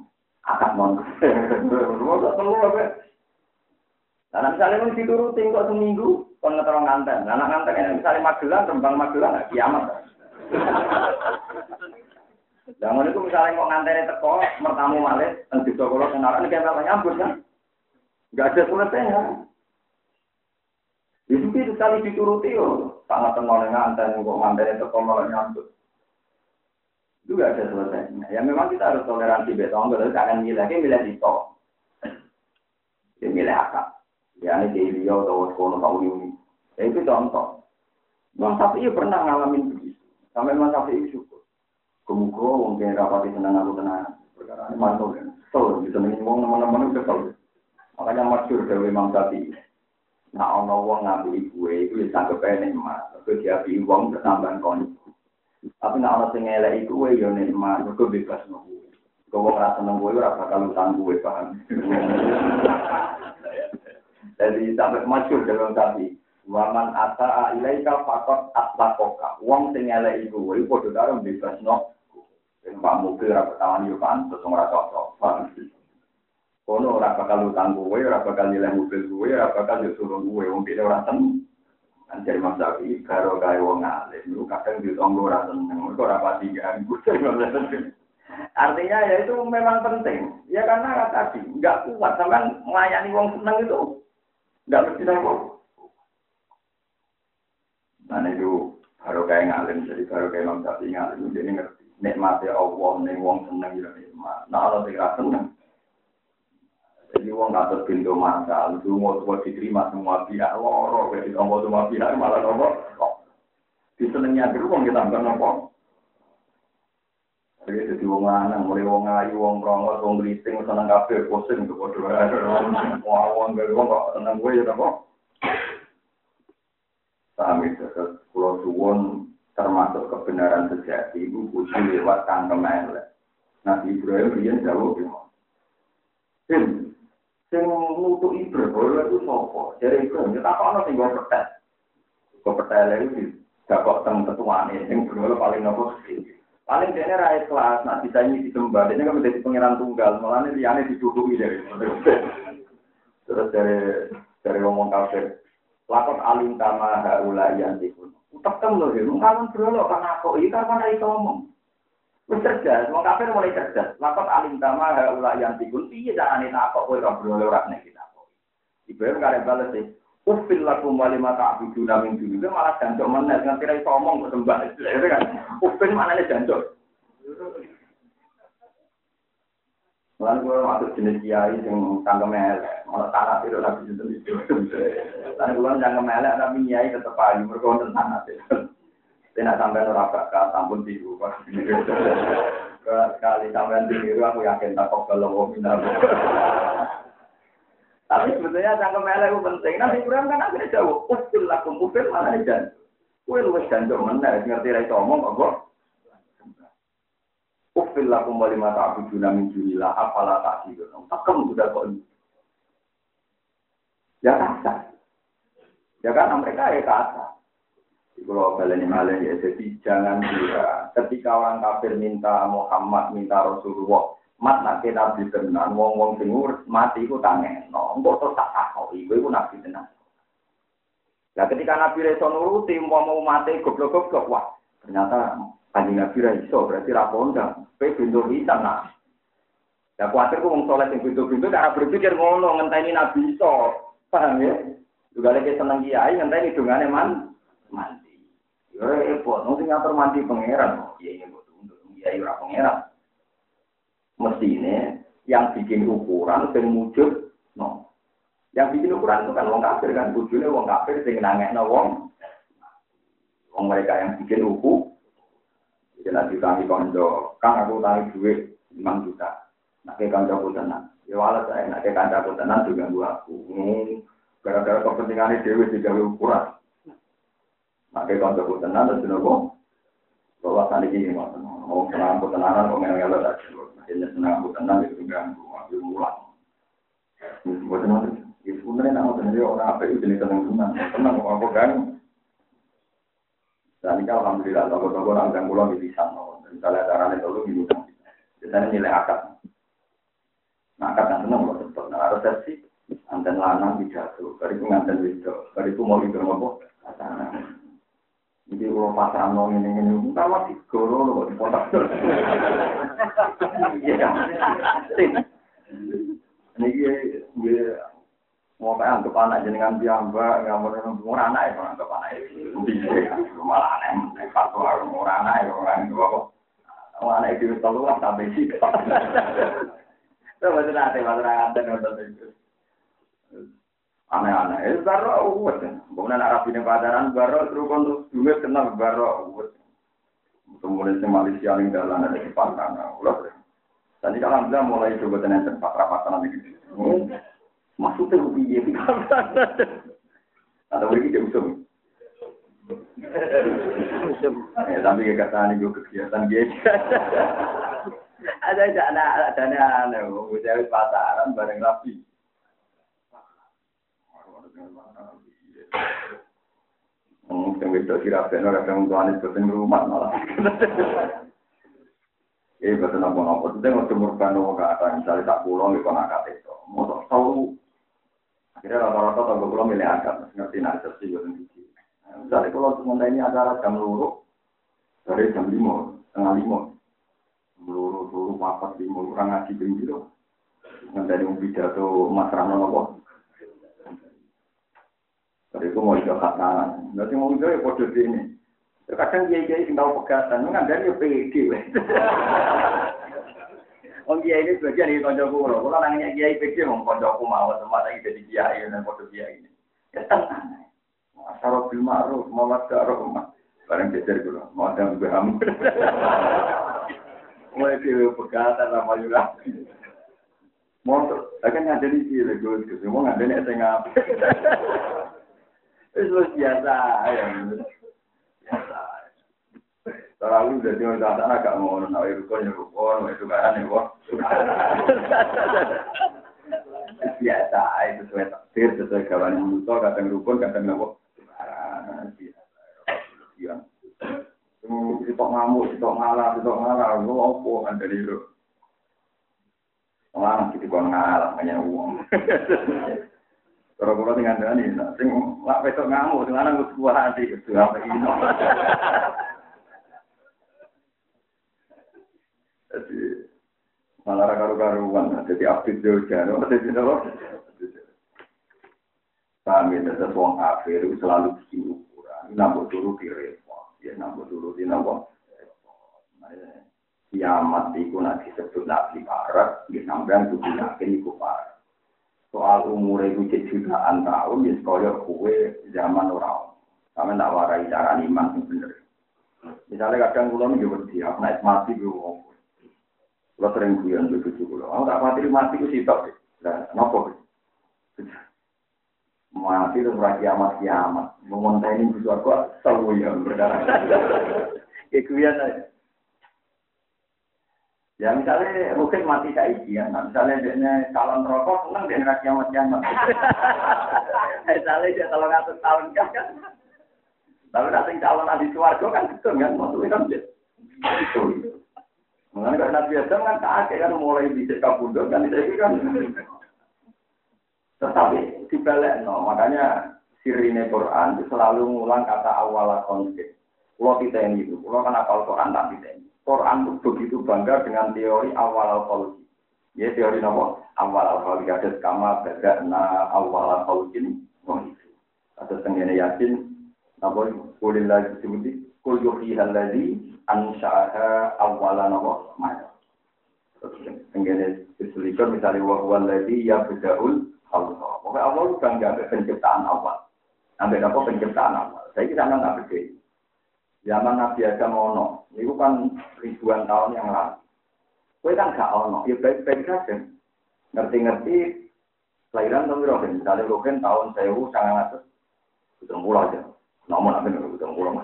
akad apa. Nah, misalnya mau diturutin kok seminggu, kon ngeterong nganten. Nah, nganten ini misalnya Magelang, Rembang Magelang, kiamat. Jangan itu misalnya mau nganteri teko, mertamu malih, dan di sekolah kenalan, ini kayak nyambut kan? Gak ada selesainya. Itu itu sekali dituruti, oh. sangat tenang nganten, kok nganteri teko malah nyambut. Itu gak ada selesainya. Ya memang kita harus toleransi betong, tapi jangan milih, milih di tol. Ya milih akak. Ya ini di beliau atau sekolah tahu ini. Ya itu contoh. Imam Syafi'i pernah ngalamin begitu. Sampai Imam Syafi'i syukur. Kemudian mungkin rapati senang aku tenang. Perkara ini mantul kan. kesel, bisa menimbang teman-teman kesel. Makanya masyur dari Imam Syafi'i. Nah, ono wong ngambil gue itu ya sanggup nikmat. Terus dia uang bertambahan kon. Tapi nak ono sing elek iku ya nikmat, mergo bebas no. Kau wong rasa seneng gue ora bakal utang gue paham. Jadi sampai masyur Imam Syafi'i. Waman ata ilaika fakot atlakoka. Wong sing elek iku kuwi padha karo bebasno. Sing Pak mobil ora ketahuan yo kan terus ora cocok. Kono ora bakal utang kowe, ora bakal nilai mobil kowe, ora bakal yo suruh kowe wong dene ora seneng. Kan jadi Mas Sapi karo gawe wong alim lu kadang diutang ora seneng. Mergo ora pati ganggu. Artinya ya itu memang penting. Ya karena tadi nggak kuat sampai melayani wong seneng itu nggak mesti tahu. Nah itu baru kayak ngalim, jadi baru kayak Imam Syafi'i ngalim, jadi ngerti. Nikmati Allah, nih wong seneng ya nikmat. Nah kalau tidak seneng, jadi wong ngatur pintu masa, itu mau semua diterima semua pihak, loro, jadi tombol semua pihak malah nopo. Disenengnya dulu wong kita nggak nopo. Jadi jadi wong lanang, mulai wong ayu, wong prongos, wong geriting, seneng kafe, pusing, tuh bodoh. Wong dari wong kok seneng gue ya nopo. Paham itu, pulau suwon termasuk kebenaran sejati itu kudu lewat kangkem elek. Nabi Ibrahim dia jauh gitu. Sing nutu Ibrahim itu sopo. Jadi Ibrahim kita apa orang tinggal petet. Kau petet itu gak kok teng ketuaan yang berdua paling nopo Paling dia rakyat kelas, bisa ini disembah, ini kan menjadi pangeran tunggal, malah ini liane diduduki dari terus dari dari ngomong kafir, lakon alim kama haula yang dikun. Tekem loh, ya, mungkin berolok kan aku, ini kan mana itu ngomong. Cerdas, wong kafir mulai cerdas. Lakon alim kama haula yang dikun, iya jangan ini aku, kowe ora berolok ora nek kita. Ibrahim kare balas sih. Ufil lakum wa lima ta'buduna min. Itu malah jancok meneh nganti ra iso omong kok sembah. Kan. Ufil maknane jancok. Mulan gue masuk jenis kiai yang tangga melek, malah tanah itu nabi itu itu. Tapi gue tangga melek tapi kiai tetap mereka tentang tanah itu. Tidak sampai orang bakal tampun tiru. Sekali sampai tiru aku yakin tak kok kalau mau pindah. Tapi sebetulnya tangga melek itu penting. Nabi Ibrahim kan akhirnya jauh. Ufil lakum mana jan. Kue lu janjok mana ngerti rai omong kok. Ufil lakum wa lima ta'buduna min dunillah afala ta'qilun. Takem sudah kok ini. Ya kata. Ya kan mereka ya kata. Kalau kalian malah ya, jadi jangan kira ketika orang kafir minta Muhammad, minta Rasulullah, mat kita nabi tenan, wong wong singur mati itu tangen, no, enggak terus tak tahu, ibu itu nabi tenan. Nah ketika nabi reso nuruti, mau mau mati goblok goblok, wah ternyata Kanjeng Nabi ra iso, berarti ra kondang. Kowe bintu hitam nah. Ya kuatir ku wong soleh sing bintu-bintu cara berpikir ngono ngenteni Nabi iso. Paham ya? Juga lagi seneng kiai ngenteni dongane man mandi. Yo repot, nang sing ngatur mandi pangeran. Iya iya butuh untuk kiai ora pangeran. Mestine yang bikin ukuran sing mujud no. Yang bikin ukuran itu kan wong kafir kan bujune wong kafir sing nangekno wong. Wong mereka yang bikin ukuran jadi nanti kami konco, kang aku tahu duit 5 juta. Ke kanca aku tenang. Ya walau saya nak ke kanca aku tenang juga gua aku. Gara-gara kepentingan dewi juga ukuran. Nak ke kanca aku dan sudah kok. Bahwa tadi ini mau mau senang aku tenanan, kok ngel-ngel aja. Akhirnya senang aku tenang itu ganggu, aku mulang. Buat itu sebenarnya nama orang apa itu jenis tenang tenang. Tenang kok aku ganggu. Dan ini alhamdulillah, toko-toko orang pulau di lisan. Misalnya caranya dulu di utang. Biasanya nilai akad. Nah, akad yang senang loh, tetap. Nah, anten lanang di jatuh. Dari itu nganten. Dari itu mau itu ngopo. Jadi kalau pasangan lo ini ini, kita masih goro lo di potak. Iya? Ini dia mau kayak anggap anak jenengan piamba nggak mau murah anak ya anggap anak itu malah aneh tuh harus murah anak ya orang itu orang anak itu tahu lah sampai sih. Itu betul nanti betul nanti betul itu aneh-aneh itu baru uwes bukan anak rapi pacaran baru terus untuk duit kenal baru uwes kemudian si Malaysia yang jalan ada di Pantana ulah Tadi kalau alhamdulillah mulai coba tenan tempat rapatan nanti. Maksudnya piye iki? Ada lagi dia usum. Ya, tapi kata ini juga kegiatan dia. ada ada ada ada ada udah pasaran bareng rapi. Mungkin kira kira kadang tuan itu rumah malah. Eh, nopo nopo. Itu yang mau merban nopo kata, misalnya tak pulang di konak kata itu. Mau tahu. Akhirnya rata-rata tahu pulang milih agak, ngerti nasib sih gue sendiri. Misalnya kalau semuanya ini acara jam dari jam lima, tengah lima. Luru, luru, papat, lima, kurang ngaji loh. Nanti ada pidato mas Rano nopo. Tadi itu mau ikut hak tangan. Nanti mau ikut ya kode ini. Kadang kiai kiai sing tahu pegatan, nggak ada yang pede. Om kiai ini sebagian dari konco kulo, kulo nanya kiai pede, mau konco aku mau semua lagi jadi kiai dan kode kiai ini. Ya tenang. Asal bil ma'ruf, mawat ke rumah. Barang jejer kulo, mau ada yang Mulai kiai pegatan sama juga. Mau akan ada di sini, gue mau ada nih tengah. Itu biasa ya. Tarawih jadi orang tak agak mau nak rukun ya rukun, itu kan ya kok. Biasa itu sesuai takdir, sesuai kawan manusia, kadang rukun, kadang nopo. Biasa. Sitok ngamuk, sitok ngalah, sitok ngalah, lu apa kan dari? Orang gitu kok ngalah, hanya uang. Kalau kalau tinggal dari ini, sing lak besok ngamuk, sing lanang gue sebuah hati, itu apa ini? Jadi malah karu-karuan, jadi aktif jauh jauh, jadi apa? Kami tetap uang akhir selalu bikin ukuran, nambah dulu di repot, ya nambah dulu di nambah. Kiamat itu nanti disebut nabi barat, di sampean tuh yakin itu parah. Soal umur itu jutaan tahun, ya sekolah kue zaman orang. Kami tak warai cara iman yang bener. Misalnya kadang kulon juga dia, naik mati gue Kalau sering guyon di bujuk kulo, aku tak mati mati ku sitok. Lah, nopo? Mati itu berarti kiamat kiamat. Memonteni bujuk aku selalu yang berdarah. Kayak guyon aja. Ya misalnya mungkin mati saiki ya, nah, misalnya dia calon rokok, seneng dia nggak kiamat kiamat. misalnya dia kalau ngatur tahun kan kan. Tapi nanti calon ahli suarga kan betul kan, maksudnya kan. Itu. Mengenai karena Nabi Adam kan kakek kan mulai bisa kabundut kan itu kan. Tetapi dibalik no, makanya sirine Quran itu selalu mengulang kata awal konsep. Kalau kita ini itu, kalau kan apal Quran tak kita ini. Quran itu begitu bangga dengan teori awal konsep. Ya teori nopo awal konsep ada kama na awal konsep ini. Ada tenggine yakin, nopo kulil lagi sebuti, kul yuhi haladi ansa'aha awalan apa maya. Tenggene diselikan misalnya wahwal lagi ya bedaul Allah. Pokoknya Allah bangga ke penciptaan awal. Sampai apa penciptaan awal. Saya kira nggak beda. Zaman Nabi Adam ono, itu kan ribuan tahun yang lalu. Kue kan gak ono, ya baik-baik saja. Ngerti-ngerti kelahiran tahun berapa? Misalnya Rogen tahun sewu sangat atas, itu pulau aja. Nomor apa nih? Itu pulau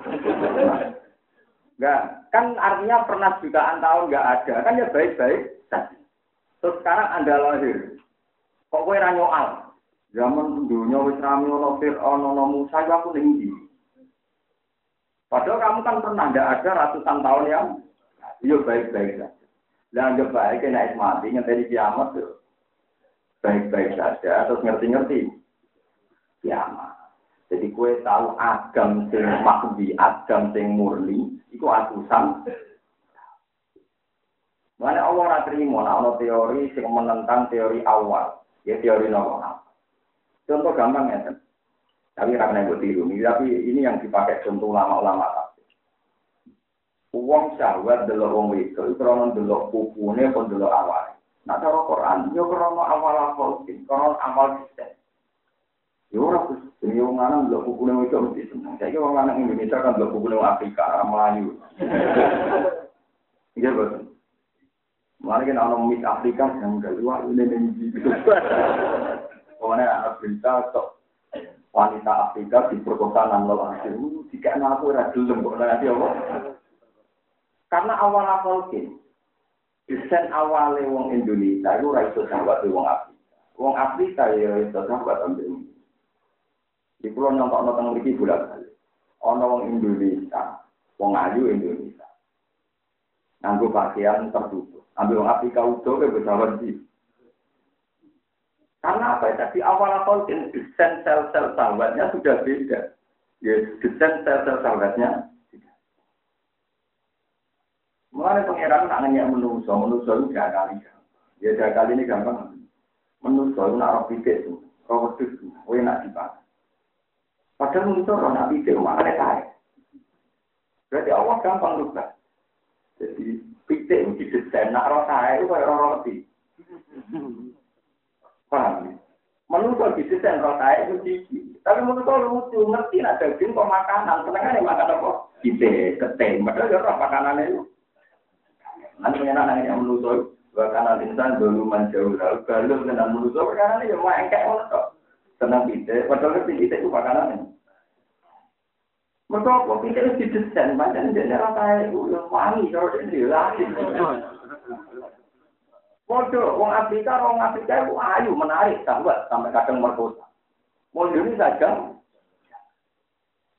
Enggak, kan artinya pernah jutaan tahun enggak ada, kan ya baik-baik Terus sekarang Anda lahir. Kok kowe ra nyoal? Zaman dunia wis rame ono Fir'aun, ono Musa, ya aku ning Padahal kamu kan pernah enggak ada ratusan tahun yang ya baik-baik saja. Dan anggap baik naik mati ngenteni kiamat tuh. Baik-baik saja, terus ngerti-ngerti. Kiamat. Jadi kue tahu agam sing makbi, agam sing murni, itu atusan. Mana Allah ora nah ono teori sing menentang teori awal, ya teori nopo Contoh gampang ya, tapi karena gue tiru tapi ini yang dipakai contoh ulama-ulama Uang syahwat delok wong itu, krono delok pupune pun delok awal. Nah cara Quran, yo krono awal awal, krono awal sistem. Ya ora dene wong lanang lho bukune itu mesti seneng. Saiki wong lanang Indonesia kan lho bukune Afrika, Melayu. Iya, Bos. Mari kena orang Miss Afrika yang gak luar ini nih. Pokoknya anak berita kok wanita Afrika diperkosa lawan hasil. Jika aku rasa gelem kok nanti apa? Karena awal awal kin, desain awalnya wong Indonesia itu raiso sahabat wong Afrika. Wong Afrika ya raiso sahabat ambil. Di pulau nonton nonton lagi bulan kali. Ono wong Indonesia, wong ayu Indonesia. Nganggo pakaian tertutup. Ambil wong Afrika utuh ke pesawat di. Karena apa ya? Tadi awal-awal desain sel-sel sahabatnya sudah beda. Ya, desain sel-sel sahabatnya Mulai pangeran tak nanya menuso, menuso itu gak kali. Ya gak kali ini gampang. Menuso itu nak roh pikir itu, roh wedus itu, gue nak dipakai. Padahal menuso roh nak pikir, makanya kaya. Berarti Allah gampang lupa. Jadi pikir itu didesain, nak roh kaya itu kayak roh roti. Paham ya? Menuso didesain roh kaya itu cici. Tapi menuso lucu, ngerti nak daging kok makanan. Senengnya makan apa? Kita ketem, padahal ya roh makanan itu. Nanti punya anak yang menuso, bahkan insan dulu menjauh lalu balu dengan menuso perkara ini ya mau engkek mau tok. Tenang pite, padahal pite itu makanan. Mereka kok pite itu didesain, macam dia rasa itu yang wangi kalau dia lagi. Waduh, orang Afrika, orang Afrika itu ayu, menarik, sahabat, sampai kadang merkosa. Mau ini saja.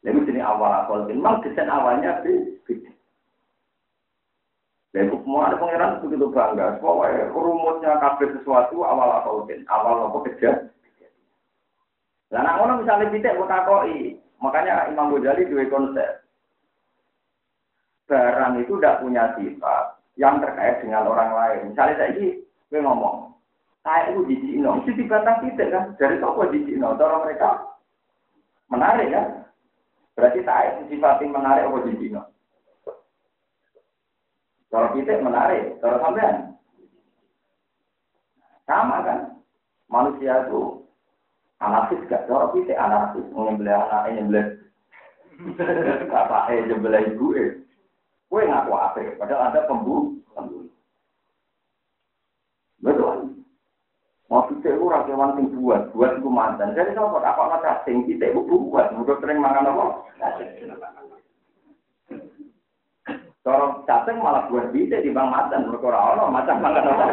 Lalu sini awal-awal, memang desain awalnya beda. Dan semua ada pangeran begitu bangga. Pokoknya rumusnya kabel sesuatu awal utin, awal apa kerja. Nah, nah orang misalnya kita buat takoi, makanya Imam Ghazali dua konsep. Barang itu tidak punya sifat yang terkait dengan orang lain. Misalnya saya ini, ngomong, saya itu di Cina, itu dibantah tidak kan? Dari toko di Cina, orang mereka menarik kan? Berarti saya sifatnya menarik apa di Cina? Kalau kita menarik, kalau sampean sama kan? Manusia itu anarkis gak? Kalau kita anarkis, menyembelih anak, nyembelih bapak, eh nyembelih ibu, eh. Kue ngaku apa? Padahal ada pembunuh. Betul. Mau kita itu rakyat sing buat, buat itu mantan. Jadi kalau apa apa cacing kita itu buat, udah sering makan apa? Kalau cacing malah buat bisa di bang macan, berkora Allah macan banget apa?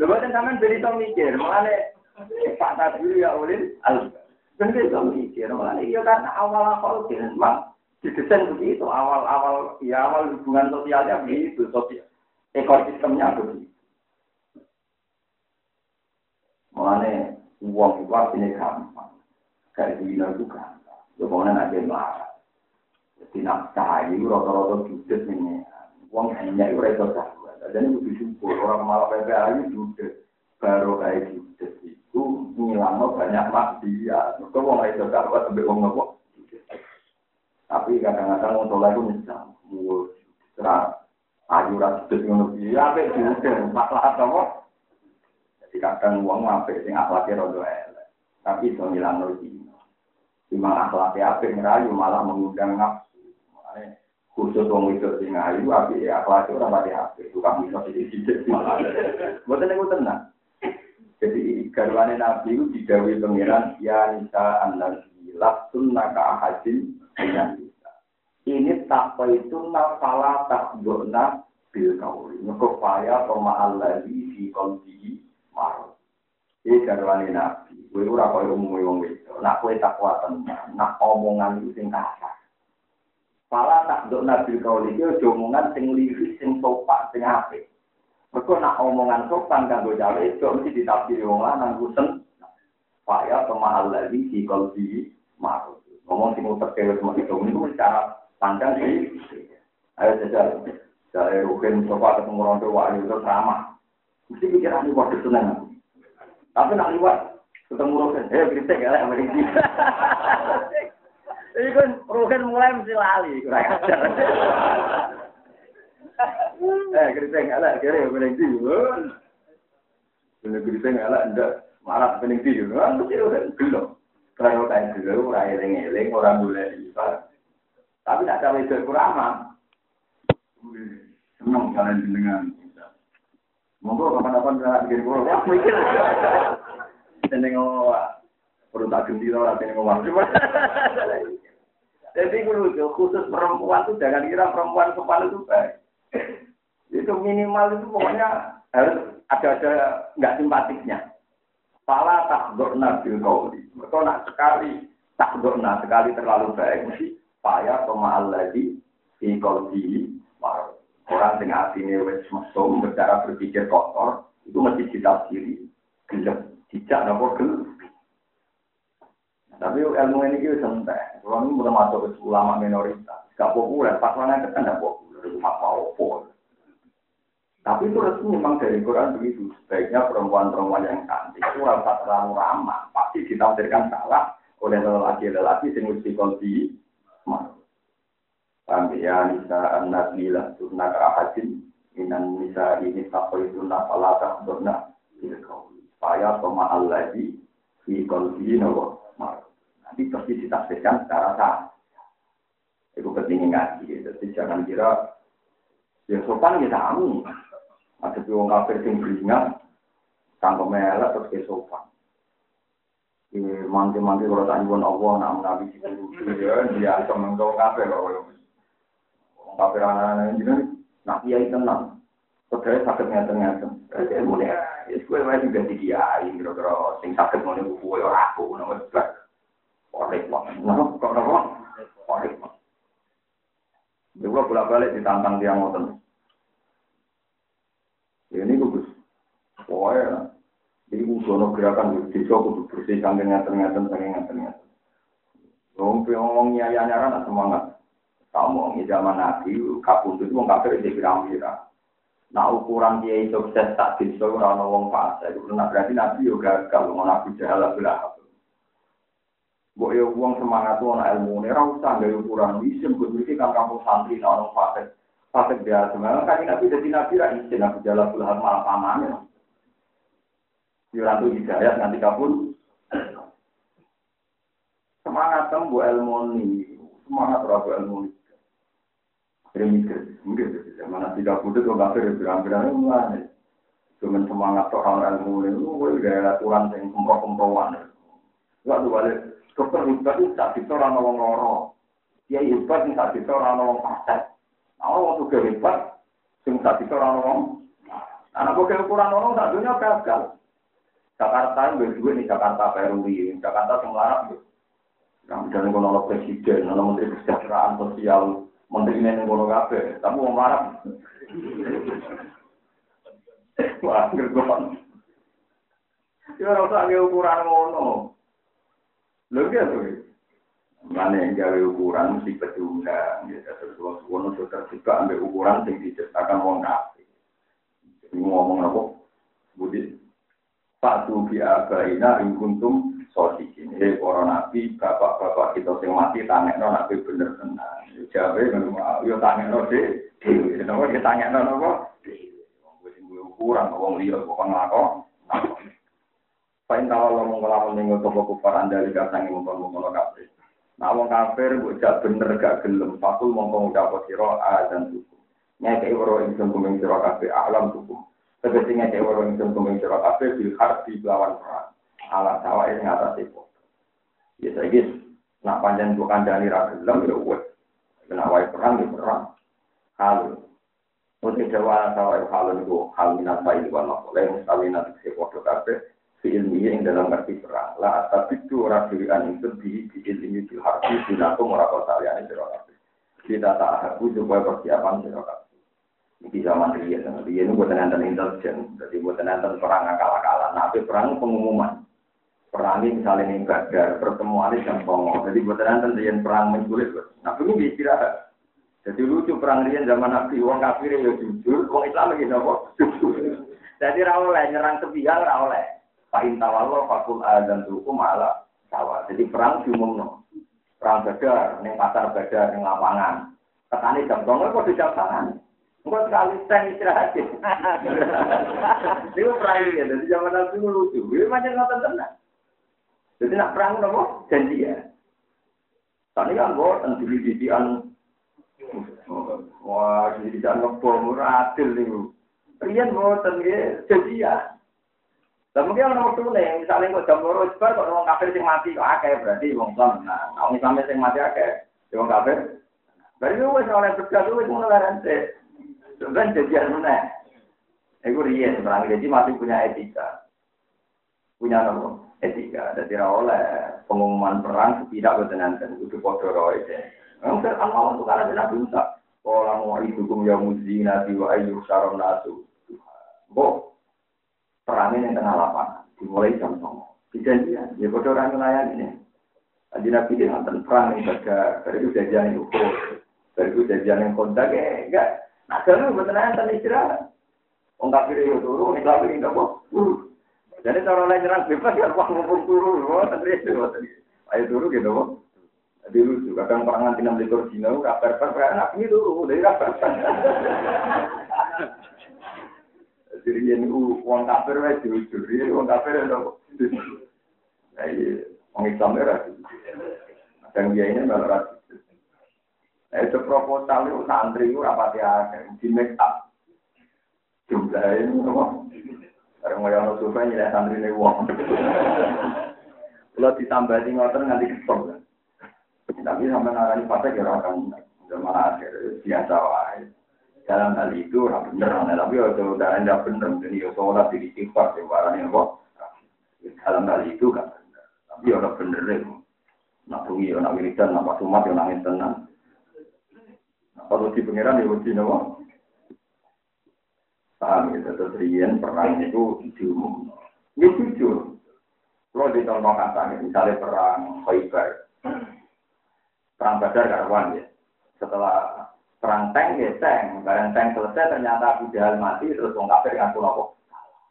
Lu buatin beri tau mikir, malah Pak Tadil ya ulin, al, kan beri tau mikir, malah iya karena awal awal memang didesain begitu, awal awal ya awal hubungan sosialnya begitu, sosial ekosistemnya begitu. Mulane uang itu artinya gampang, kayak dina itu gampang, lu mau nanti marah. Jadi nafkah itu rata-rata judes ini. Uang hanya itu rata sahabat. Jadi itu disyukur. Orang malah PPA itu judes. Baru kayak judes itu ngilangnya banyak maksiat. Mereka uang itu sahabat sampai uang apa. Tapi kadang-kadang orang tua itu nyesal. Serah ayu rasa judes ngono ya apa judes masalah apa? Jadi kadang uang apa sing akhlaknya rodo elek tapi itu ngilang lagi Cuma akhlaknya apa ngerayu malah mengundang nafsu. Khusus wong itu sing ayu api ya kelas ora pati api tukang bisa sithik-sithik mboten niku tenang jadi garwane nabi itu didawi pangeran ya nisa an-nabi lastun naka ahadin dengan bisa ini takwa itu nafala takdona bil kauli. Mergo faya koma allazi fi qalbihi marad. Iki garwane nabi. Kowe ora koyo umum wong wedok. Nak kowe takwa tenan. Nak omongan itu sing kasar. Pala tak dok nabi kau ini ojo omongan sing liris, sing sopan, sing apik. Mereka nak omongan sopan kan gue jalan itu mesti ditafsir wong lanang gusen. Faya pemahal lagi si kalau di maru. Ngomong sing terkait semua itu itu cara pandang sih. Ayo jajal. Dari rukin sopan ketemu orang tua itu sama. Mesti pikiran ini waktu seneng. Tapi nak liwat ketemu rukin, eh kritik ya lah, Ini kan rugen mulai mesti lali, kurang ajar. Eh, kita nggak lah, kira tinggi. Bener kita nggak lah, ndak marah tinggi. Kan mesti rugen belum. Kalau kayak dulu, orang eling-eling, orang boleh. Tapi nak cawe itu kurama. seneng kalian jenengan. Monggo kapan-kapan bisa bikin kulo. Wah, mikir. Seneng ngomong, perlu tak ganti lah, seneng ngomong. Jadi lucu, khusus perempuan tuh jangan kira perempuan kepala itu baik. Itu minimal itu pokoknya harus ada-ada nggak simpatiknya. Pala tak dorna bil kauli. Mereka nak sekali tak dorna sekali terlalu baik mesti payah sama Allah di kauli orang dengan hati ini wes mesum bercara berpikir kotor itu mesti ditafsiri. Gelap tidak nopo gelap tapi ilmu ini kita santai kalau ini mulai masuk ke ulama minoritas. Gak populer pas mana kita tidak populer. Itu apa opo tapi itu resmi memang dari Quran begitu sebaiknya perempuan-perempuan yang cantik itu rasa terlalu ramah pasti ditafsirkan salah oleh lelaki-lelaki yang mesti kolbi Paham ya, nisa an-nabi lah sunna ka ahadin minan nisa ini takoi sunna fala takdurna bil kauli. Saya sama Allah di fi qalbi nawa Nanti pasti ditafsirkan secara sah. Itu penting ngaji. Jadi jangan kira ya sopan ya sami. Ada orang kafir yang beringat, tanpa melek terus ke sopan. Mangke-mangke kalau tak nyuwun Allah, nak menabi si ya, dia akan menggau kafir. kafir anak-anak ini nak kiai tenang. Saudara sakit ngeten-ngeten. Jadi mulai, ya gue main juga di kiai, kira-kira sing sakit mau nih gue aku, nama sebelah. Korek banget, kok nama? Korek banget. Juga bolak-balik ditantang dia ngoten. Ini gugus. Pokoknya, jadi kudu gerakan di desa kudu bersih kangge ngeten-ngeten, kangge ngeten-ngeten. Wong ngomong nyaya-nyara semangat. Kamu di zaman Nabi, kabundut wong kafir di pirang-pirang. Nah ukuran dia sukses tak bisa orang wong fase. Nah berarti Nabi juga gagal, mau Nabi jalan belah. Buat ya uang semangat anak ilmu rasa usah nggak ukuran isim, gue mikir kan kamu santri, nah orang fase, fase biasa. Memang kan Nabi jadi Nabi lah isim, Nabi jalan belah malah pamannya. Yurantu hidayat nanti kabur. Semangat buat ilmu ini, semangat rabu ilmu ini. Remikir, mungkin zaman tidak butuh kok kafir bilang-bilang mulai. Cuman semangat soal ilmu ini, gue gaya aturan yang kemproh-kemprohan. Gak tuh balik, dokter hebat itu tak bisa orang ngomong loro. Dia hebat itu tak bisa orang ngomong pasek. Nah, orang waktu hebat, sing tak bisa orang ngomong. Anak gue ukuran orang tak dunia gagal. Jakarta itu gue di Jakarta Peruri, Jakarta yang larang. Yang misalnya kalau presiden, kalau menteri kesejahteraan sosial, menteri ini ngono kafe, kamu mau marah. Wah, gergon. Ya ora usah ukuran ngono. Lho ya tuh. Mana yang gawe ukuran mesti pedungan, ya terus wong ngono sudah juga ambil ukuran yang diciptakan wong. Jadi ngomong apa? Budi. Pak Tubi Abaina in kuntum sosikin. Hei para nabi, bapak-bapak kita sing mati tangekno nabi bener tenan. Jabe memang yo tangekno de. Napa kita tangekno sing ukuran wong liya kok nglakon. Pain tawa ngomong kelamun ning toko kufar andali kasang ngomong-ngomong kabeh. Nah wong kafir mbok jak bener gak gelem, fakul mongko ngucap sira azan suku. Nyake ora ingsun kumeng sira kabeh alam suku. Tegese nyake ora ingsun kumeng sira kabeh bil harbi lawan perang ala sawah ini atas itu. Ya gis, nak panjang bukan dari ragulam ya wes. Kena wae perang ya perang. Hal. Jawa sawah itu hal itu hal minat baik di mana boleh misalnya nanti si si ilmi yang dalam arti perang. Lah tapi itu orang pilihan itu di di ilmi di harfi di nato merakot kalian itu Kita tak aku supaya persiapan sih di zaman dia, dia ini buat nonton intelijen, jadi buat nonton perang akal-akalan. Nah, perang pengumuman. Perangi misalnya nih badar pertemuan ini jam songo jadi buat nanti yang perang menculik. Nah ini istirahat. Jadi lucu perang dia zaman nabi. Uang kafir ya jujur uang islam lagi nopo jadi rawleh nyerang sepihak rawleh pak intawallo fakul dan hukum ala sawah jadi perang diumum no perang badar neng pasar badar neng lapangan petani jam songo kok di jam tangan Enggak sekali stand istirahat. Itu perang ya, jadi zaman nabi lucu. Ini macam nonton tenang. Jadi nak perang nopo janji ya. Tadi kan tentu di didian. Oh, Wah, jadi tidak ngebom, adil nih. Rian boten nggih, jadi ya. Dan mungkin orang waktu nih, misalnya kok jam loro sebar kok orang kafir sing mati kok akeh berarti wong Islam. Nah, orang Islam sing mati akeh, ya wong kafir. Berarti wis oleh bedah wis ngono laran sik. Sebenarnya jadian mana? Iku riyen perang jadi masih punya etika. Punya apa? Etika. Jadi oleh pengumuman perang tidak bertenangan itu podo roy. Mungkin Allah itu karena tidak bisa. Kalau mau hukum yang muzina wa ayu saron nasu. Bo, perang ini tengah lapangan. Dimulai jam songo. Kejadian, ya podo orang nelayan ini. Tadi Nabi dia nonton perang ini baga, dari itu jajan yang ukur, dari itu jajan yang kontak, ya enggak. Nah, kalau betul nonton istirahat. Wong kafir itu turu, nek kafir itu apa? Jadi cara lain nyerang bebas ya wong ngumpul turu, wah tadi itu. Ayo turu gitu, kok. Jadi lucu, kadang perangan tinam likur dino, kabar per anak ini turu, dari Jadi ini uang kafir wes jujur, ini uang kafir? Nah, iya, uang Islam itu Kadang dia ini malah rasis. Nah, itu proposal itu santri itu rapati akhir, di make up jumlah ini apa? Barang mau yang suka nyilai santri ini uang. Kalau ditambah di ngotor nanti kesel. Tapi sampai narani pada kira akan zaman akhir biasa wae. Dalam hal itu orang bener, tapi kalau udah anda bener, jadi ya sholat di istighfar, di ini kok. Dalam hal itu kan bener. Tapi orang bener itu. Nak bunyi, nak wiridan, nak pasumat, nangis tenang. Kalau di pengiran ya uji nawa. Paham ya, terus perang itu diumum. Ini jujur. Kalau di contoh katanya, misalnya perang Khaybar, perang Badar karuan ya. Setelah perang tank ya tank, barang tank selesai ternyata Abu Jahal mati, terus orang kafir ngaku nopo.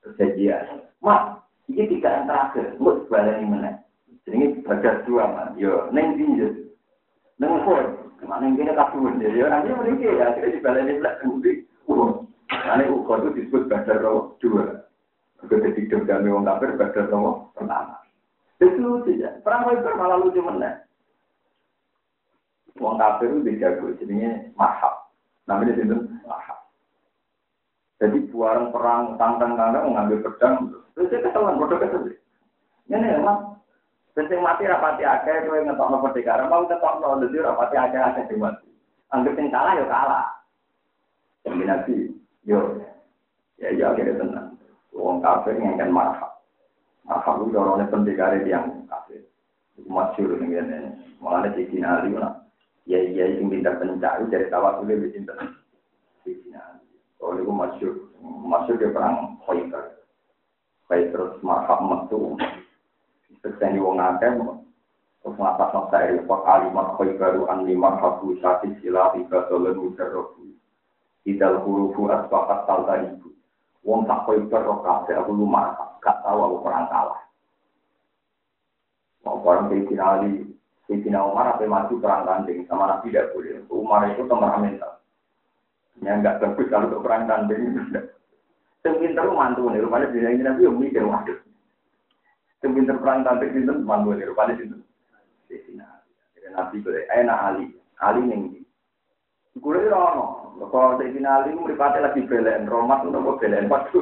Kejadian. Mak, ini tiga yang terakhir, gue sebalani mana? Jadi ini Badar dua man, yo, neng tinjau. Neng kor, ke mana kini kabur, ya, nanti mereka ya, akhirnya dibalani belakang, karena ukor itu disebut roh dua. Ketika hidup kami orang kafir roh pertama. Itu lucu ya. Perang Khaybar malah lucu mana? Wong kafir itu dijago, jadinya mahab. Namanya itu mahab. Jadi buaran perang tantang-tantang mengambil pedang, terus dia ketelan, bodoh kesel. Ini emang, penting mati rapati akeh, kowe ngetok no karena mau ngetok no, jadi rapati akeh akeh mati. Anggap yang kalah ya kalah. Jadi nabi, Yo, ya ya akhirnya tenang. Wong kafir yang kan marah. Marah itu dorongnya pendekar yang kafir. Itu masyur ini. Malah di Ali lah. Ya ya itu pintar pencari dari tawasul lebih. Soalnya oh, itu masyur. Masyur dia perang Khaybar. Baik terus marhab metu. Sekseni wong akeh. Terus ngapas masa ini. Pak alimat Khaybaru an lima habu syati silahi badolan mujarrobu. Idal hurufu asbahat talta ibu. Wong tak koi berok kafe aku lumah. Gak tahu aku perang kalah. Mau perang Sayyidina Ali. Sayyidina Umar apa maju perang tanding sama Nabi tidak boleh. Umar itu temperamental. Ya enggak bagus kalau untuk perang tanding. Yang pinter mantu nih. Rupanya bila ini Nabi yang mikir waduh. Yang pinter perang tanding itu mantu nih. Rupanya itu. Sayyidina Ali. Nabi boleh. Enak Ali. Ali nih. Kulo ora ono. Kok sing finali ku mripate lagi belen, Romat untuk belen waktu.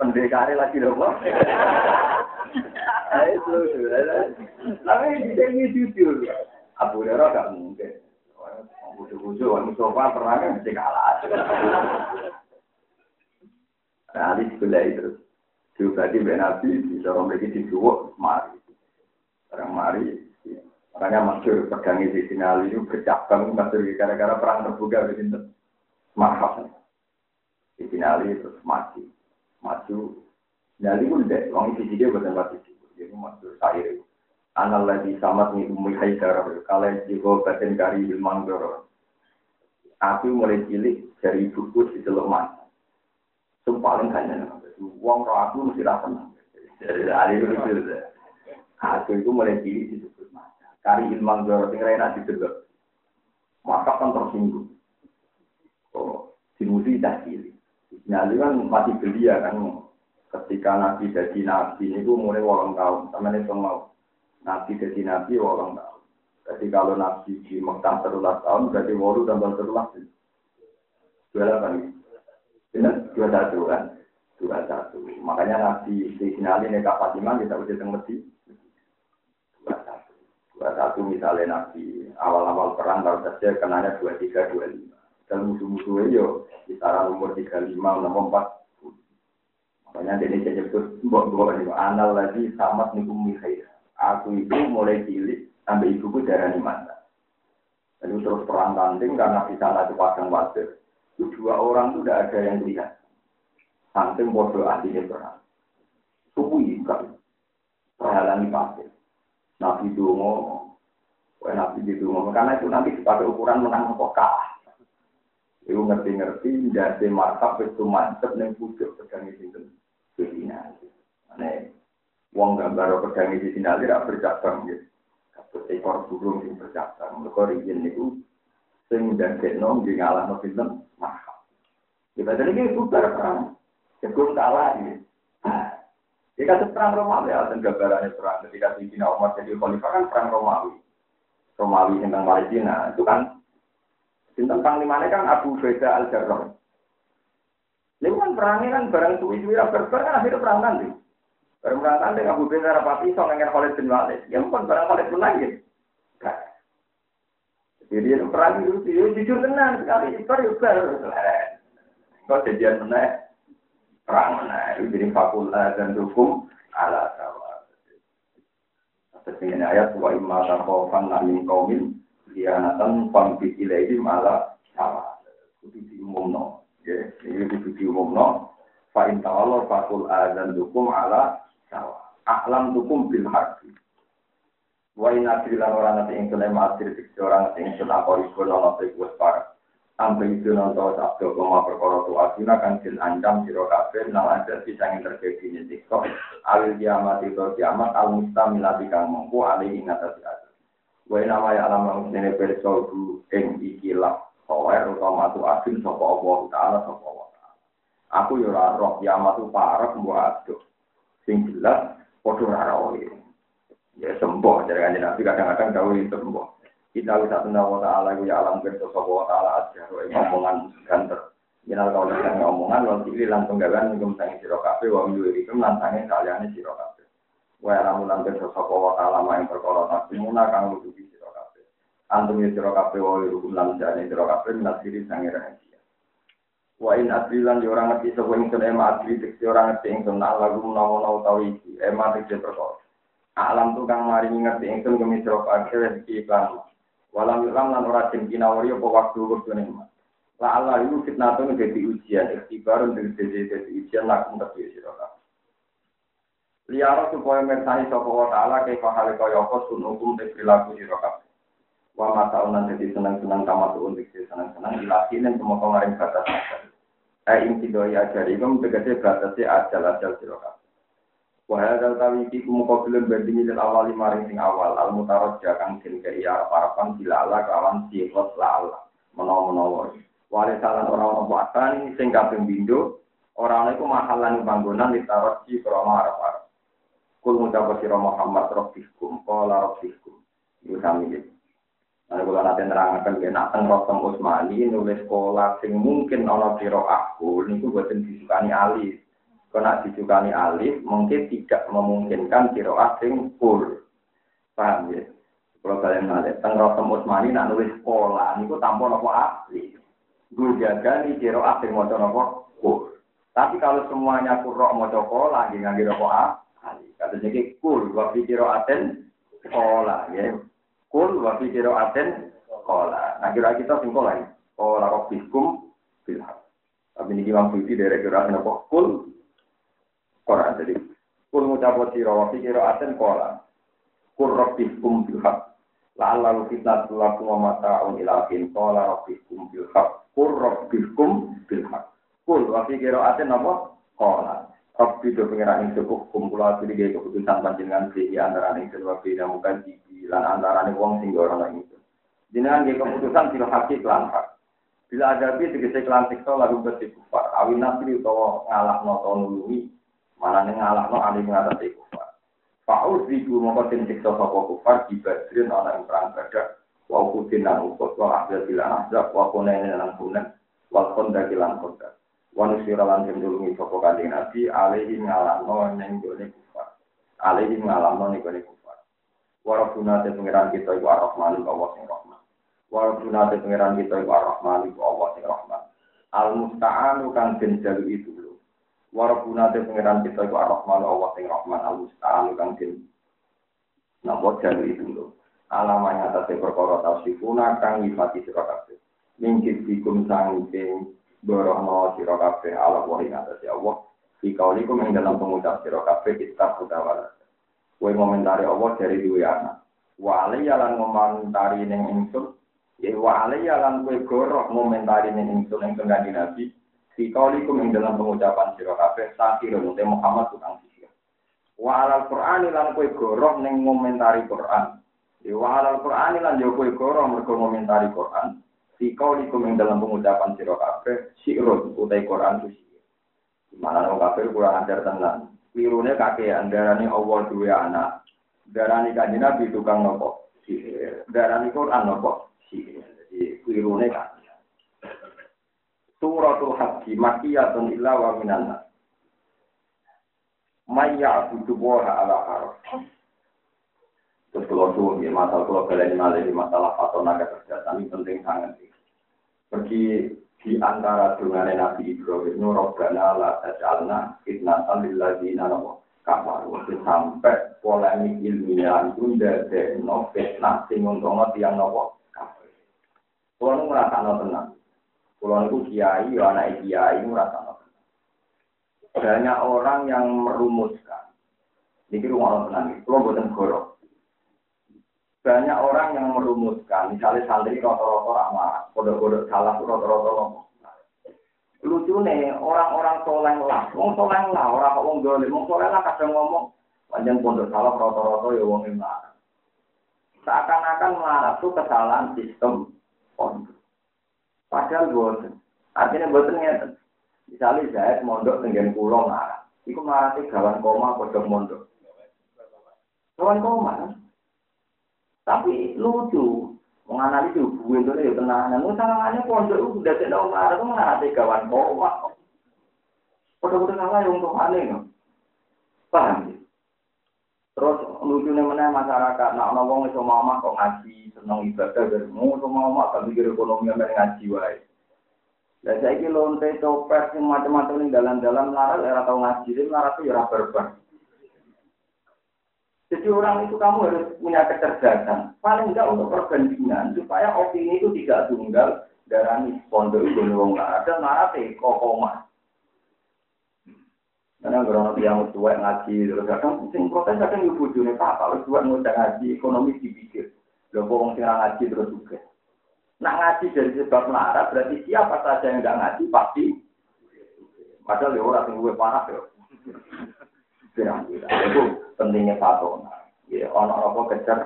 Pendekare lagi nopo. Ayo Tapi dia ini jujur. Abu Hurairah gak mungkin. Bujuk-bujuk, Mustafa perangnya mesti kalah. Nah, Ali sebelah itu. Juga di Nabi, bisa lagi di mari. Orang mari, Makanya masyur pedang di sini Ali itu bercabang masyur gara-gara perang terbuka begitu. Mahal. Di sini Ali terus mati. Maju. Nyali pun deh, orang di sini bukan mati. Jadi masyur saya. Anal lagi samat nih umi haidar. Kalau jiwa batin kari ilman doro. Aku mulai cilik dari buku di teluk mas. Itu paling hanya uang roh aku mesti rasa. Jadi Ali itu Aku itu mulai cilik di Kari ilman zoro sing rena didelok. Maka kan tersinggung. Oh, dimuji dah cili. Nyali kan masih belia kan ketika Nabi jadi Nabi itu mulai walang tahun. Sama ini mau. Nabi jadi Nabi walang tahun. Jadi kalau Nabi di Mekah terulas tahun, berarti walu tambah terulas. Dua delapan. Benar? Dua satu kan? Dua satu. Makanya Nabi di sinali neka Fatimah kita udah tengerti. Dua satu. Dua satu misalnya Nabi awal-awal perang baru saja kenanya dua tiga dua lima. Dan musuh-musuhnya yo kisaran umur tiga lima enam empat. Makanya dia ini nyebut mbok mbok anal lagi sama nikum mikhair. Aku itu mulai cilik sampai ibuku darah mantan. Lalu terus perang tanding karena di sana itu padang pasir. Itu dua orang itu tidak ada yang lihat. Saking bodoh ahlinya perang. Suku ikan. Perhalangi pasir. Nabi Dungo. Nabi Dungo. Karena itu nanti dipakai ukuran menang kok kalah. Itu ngerti-ngerti, jadi markap itu mantep nih pucuk pedang itu di sini. Aneh, uang gambar pedang di sini tidak bercabang gitu. Ekor burung yang bercabang. Mereka rizin itu sing dan keno di ngalah no film mahal. Kita jadi ini bubar perang. Sebelum kalah ini. Jika perang Romawi, ya, dan gambarannya perang ketika Sayyidina Umar jadi khalifah kan perang Romawi. Romawi tentang Palestina itu kan tentang panglimanya kan Abu Beda al Jarrah. Ini kan perangnya kan barang suwi-suwi berber kan akhirnya perang nanti. Barang perang nanti Abu Beda rapati so ngengin Khalid bin Walid. Ya bukan barang Khalid bin Walid. Jadi itu perang itu dia jujur tenang sekali. Itu ya Kau jadian mana? Perang mana? Itu jadi fakulta dan hukum ala tawa. Seperti ayat wa imma takhofan min qaumin khianatan fambi ilaihi malah salah. Kudu diumumno. Ya, ini kudu diumumno. Fa in ta'ala fakul adzan dukum ala sawa. Ahlam dukum bil harbi. Wa in adri lan ora nate ing kene matri dikse ora nate ing kene apa iku ana te kuwi par. Sampai itu nonton sabdo koma perkara tu asina kan sin ancam sira kabeh nang ada yang terjadi ning TikTok. Al kiamat itu kiamat al mustamilati kang mengku ali ing atas Wa nama ya alam sene perso ing ikilah sawer utawa matu asin sapa Allah taala sapa Allah Aku yo ora roh kiamat tu parek mbok aduh. Sing jelas padha ora roh Ya sembuh dari kanjeng Nabi kadang-kadang dawuh sembuh. Kita bisa tunda wa ta'ala ya alam perso sapa wa ta'ala aja omongan ganter. Minal kau dengan omongan, wal kiri langsung gagan, ngum sangi siro kafe, wa miyuri kum, lantangin kalian siro kafe. Wa lamun pirsa sapa wa ta'ala maing perkara takimuna kang kabeh. Antum ya sira kabeh wa rukum lan jane sira kabeh minasiri sange rahasia. Wa in adrilan yo ora ngerti sapa ing kene adri tekse ora ngerti lagu menawa utawi iki ema tekse perkara. Alam tu kang mari ngerti ing kene kemi sira kabeh rezeki iklan. Walam ilam lan ora den apa waktu wektune mas. La Allah itu fitnatun jadi ujian, ikhtibar untuk jadi ujian lakum tapi. Liara supaya mersani wa ta'ala hale kaya apa hukum perilaku. Wa mata unan dadi seneng-seneng tamat untuk seneng-seneng ilahi nen semua kemarin batas batas. Eh ing tidoi ajari kum tegese batase ajal-ajal sira kabeh. Wa hadal tawi iki kumukabilan bandingi dan awal maring sing awal al mutarajja kang den kaya arep parapan bila ala kawan sifat la Allah menawa-menawa. Wale salan orang-orang buatan sing kaping bindo orang itu mahalan panggonan ditaruh di krono arep Kul sira Muhammad rabbikum qala rabbikum. Iku sami iki. Ana kula nate nerangaken yen nak teng Rotem Usmani nulis sekolah sing mungkin ana kira aku niku boten disukani alif. Karena disukani alif mungkin tidak memungkinkan kira sing full. Paham ya? Kalau kalian nade, teng Rotem Usmani nak nulis sekolah niku tanpa nopo alif. Gue jaga nih kira sing maca nopo full. Tapi kalau semuanya kurok mau cokol lagi kira alif ali. Katanya ki kul wa fi aten kola ya. Kul wa fi aten kola. Nah kira kita sing kola. Kola rabbikum bil Tapi ini Imam Suyuti dari kira apa? Kul Quran jadi kul ngucap sira wa fi aten kola. Kul rabbikum bil haq. La'allahu fitnatul lakum wa mata'un ila fin qala rabbikum bil haq. Kul rabbikum bil haq. Kul wa fi aten apa? Kola. Rabbi do pengiran ing cukup kumpula diri gaya keputusan panjenengan di antara ing kedua jiji lan antara ing wong sing ora nang itu. Jenengan gaya keputusan sira hakik lan hak. Bila ada bi tegese kelan siksa lalu berarti kufar. Awin nasri utawa ngalah no to nulungi mana ning ngalah no ali ngatasi kufar. Fa'ud ribu mongko den siksa sapa kufar di badrin ana ing perang badar. Wa ukudin lan ukut wa ahzab bilan ahzab wa kunen lan kunen. wal kondak lan kondak. Wanusira lan cenderungi sapa kanjeng Nabi alaihi ngalamno ning gone kufar. Alaihi ngalamno ning gone kufar. Warabuna te pengiran kita iku ar-Rahman Allah sing Rahman. Warabuna te pengiran kita iku ar-Rahman Allah sing Rahman. Al musta'anu kang den itu lho. Warabuna te pengiran kita iku ar-Rahman Allah sing Rahman. Al musta'anu kang den napa jalu itu lho. Alamanya atas perkara tausifuna kang nyifati sira kabeh. Mingkit dikum sangking borohno sira kabeh ala wa ing atas Allah di kaulikum yang dalam pengucap sira kabeh kitab kowe ngomentari Allah dari duwe anak. Wa alayyalan ngomentari ning ingsun. Ya wa alayyalan kowe goroh ngomentari ning ingsun ing tengah nabi. Di kaulikum yang dalam pengucapan sira kabeh sakirun te Muhammad tukang sihir. Wa alal Qur'an lan kowe goroh ning ngomentari Quran. Ya wa alal Qur'an lan yo kowe goroh mergo ngomentari Quran. Di kaulikum yang dalam pengucapan siro kafe sirun utai Quran itu sihir. Mana nong kafe kurang ajar tenang. Wirune kakean darani Allah dua anak. Darani kanjeng Nabi tukang nopo sihir. Darani Quran nopo sihir. Jadi wirune kakean. Suratul Haji makiyatun illa wa minanna. Maya butuh ala harus. Terus kalau suwun ya masalah kalau kalian malah masalah naga kesehatan ini penting sangat. Pergi di antara dengan Nabi Ibrahim, Robbana la tajalna fitnatan lilladzina namo kafaru. Sampai polemik ilmiah itu dari no fitnah sing untungnya tiang nopo kafir. Kalau nu merasa no tenang, kalau nu kiai, ya anak kiai merasa no tenang. Banyak orang yang merumuskan. Ini rumah tenang, kalau buatan gorok banyak orang yang merumuskan, misalnya santri rotor-rotor ramah, kode-kode salah ngomong. Lucu nih, orang-orang soleh lah, wong soleh lah, orang kok wong dolim, wong soleh lah kadang ngomong, panjang pondok salah rotor-rotor ya wong yang Seakan-akan marah itu kesalahan sistem pondok. Padahal bosen. Artinya bosen ya. Misalnya saya mondok dengan pulau marah. Iku marah sih gawan koma kodok mondok. Gawan koma kan? Tapi lucu, menganalisis hubungan itu ya tenanan. Masalahnya pondok itu udah tidak umar itu mengenai kawan bawa. Pada-pada salah yang untuk aneh, paham? Terus lucunya mana masyarakat, nak ngomong itu mama kok ngaji, senang ibadah dari mau sama mama kan mikir ekonomi yang ngaji wae. Lah saya ini lonte copet macam-macam ini dalam-dalam larat, era tahu ngaji, ini larat itu ya berbar. Jadi orang itu kamu harus punya kecerdasan. Paling enggak untuk perbandingan supaya opini itu tidak tunggal darani pondok itu wong ada marah teh kokoma. Karena kalau yang tua ngaji terus kadang sing protes kadang ibu june pak kalau tua ngundang ngaji ekonomi dipikir. Lho kok wong sing ngaji terus juga. Nah ngaji dari sebab melarat berarti siapa saja yang tidak ngaji pasti. Padahal ya orang yang gue parah ya. Itu pentingnya fatona. Ya, ono apa kecer.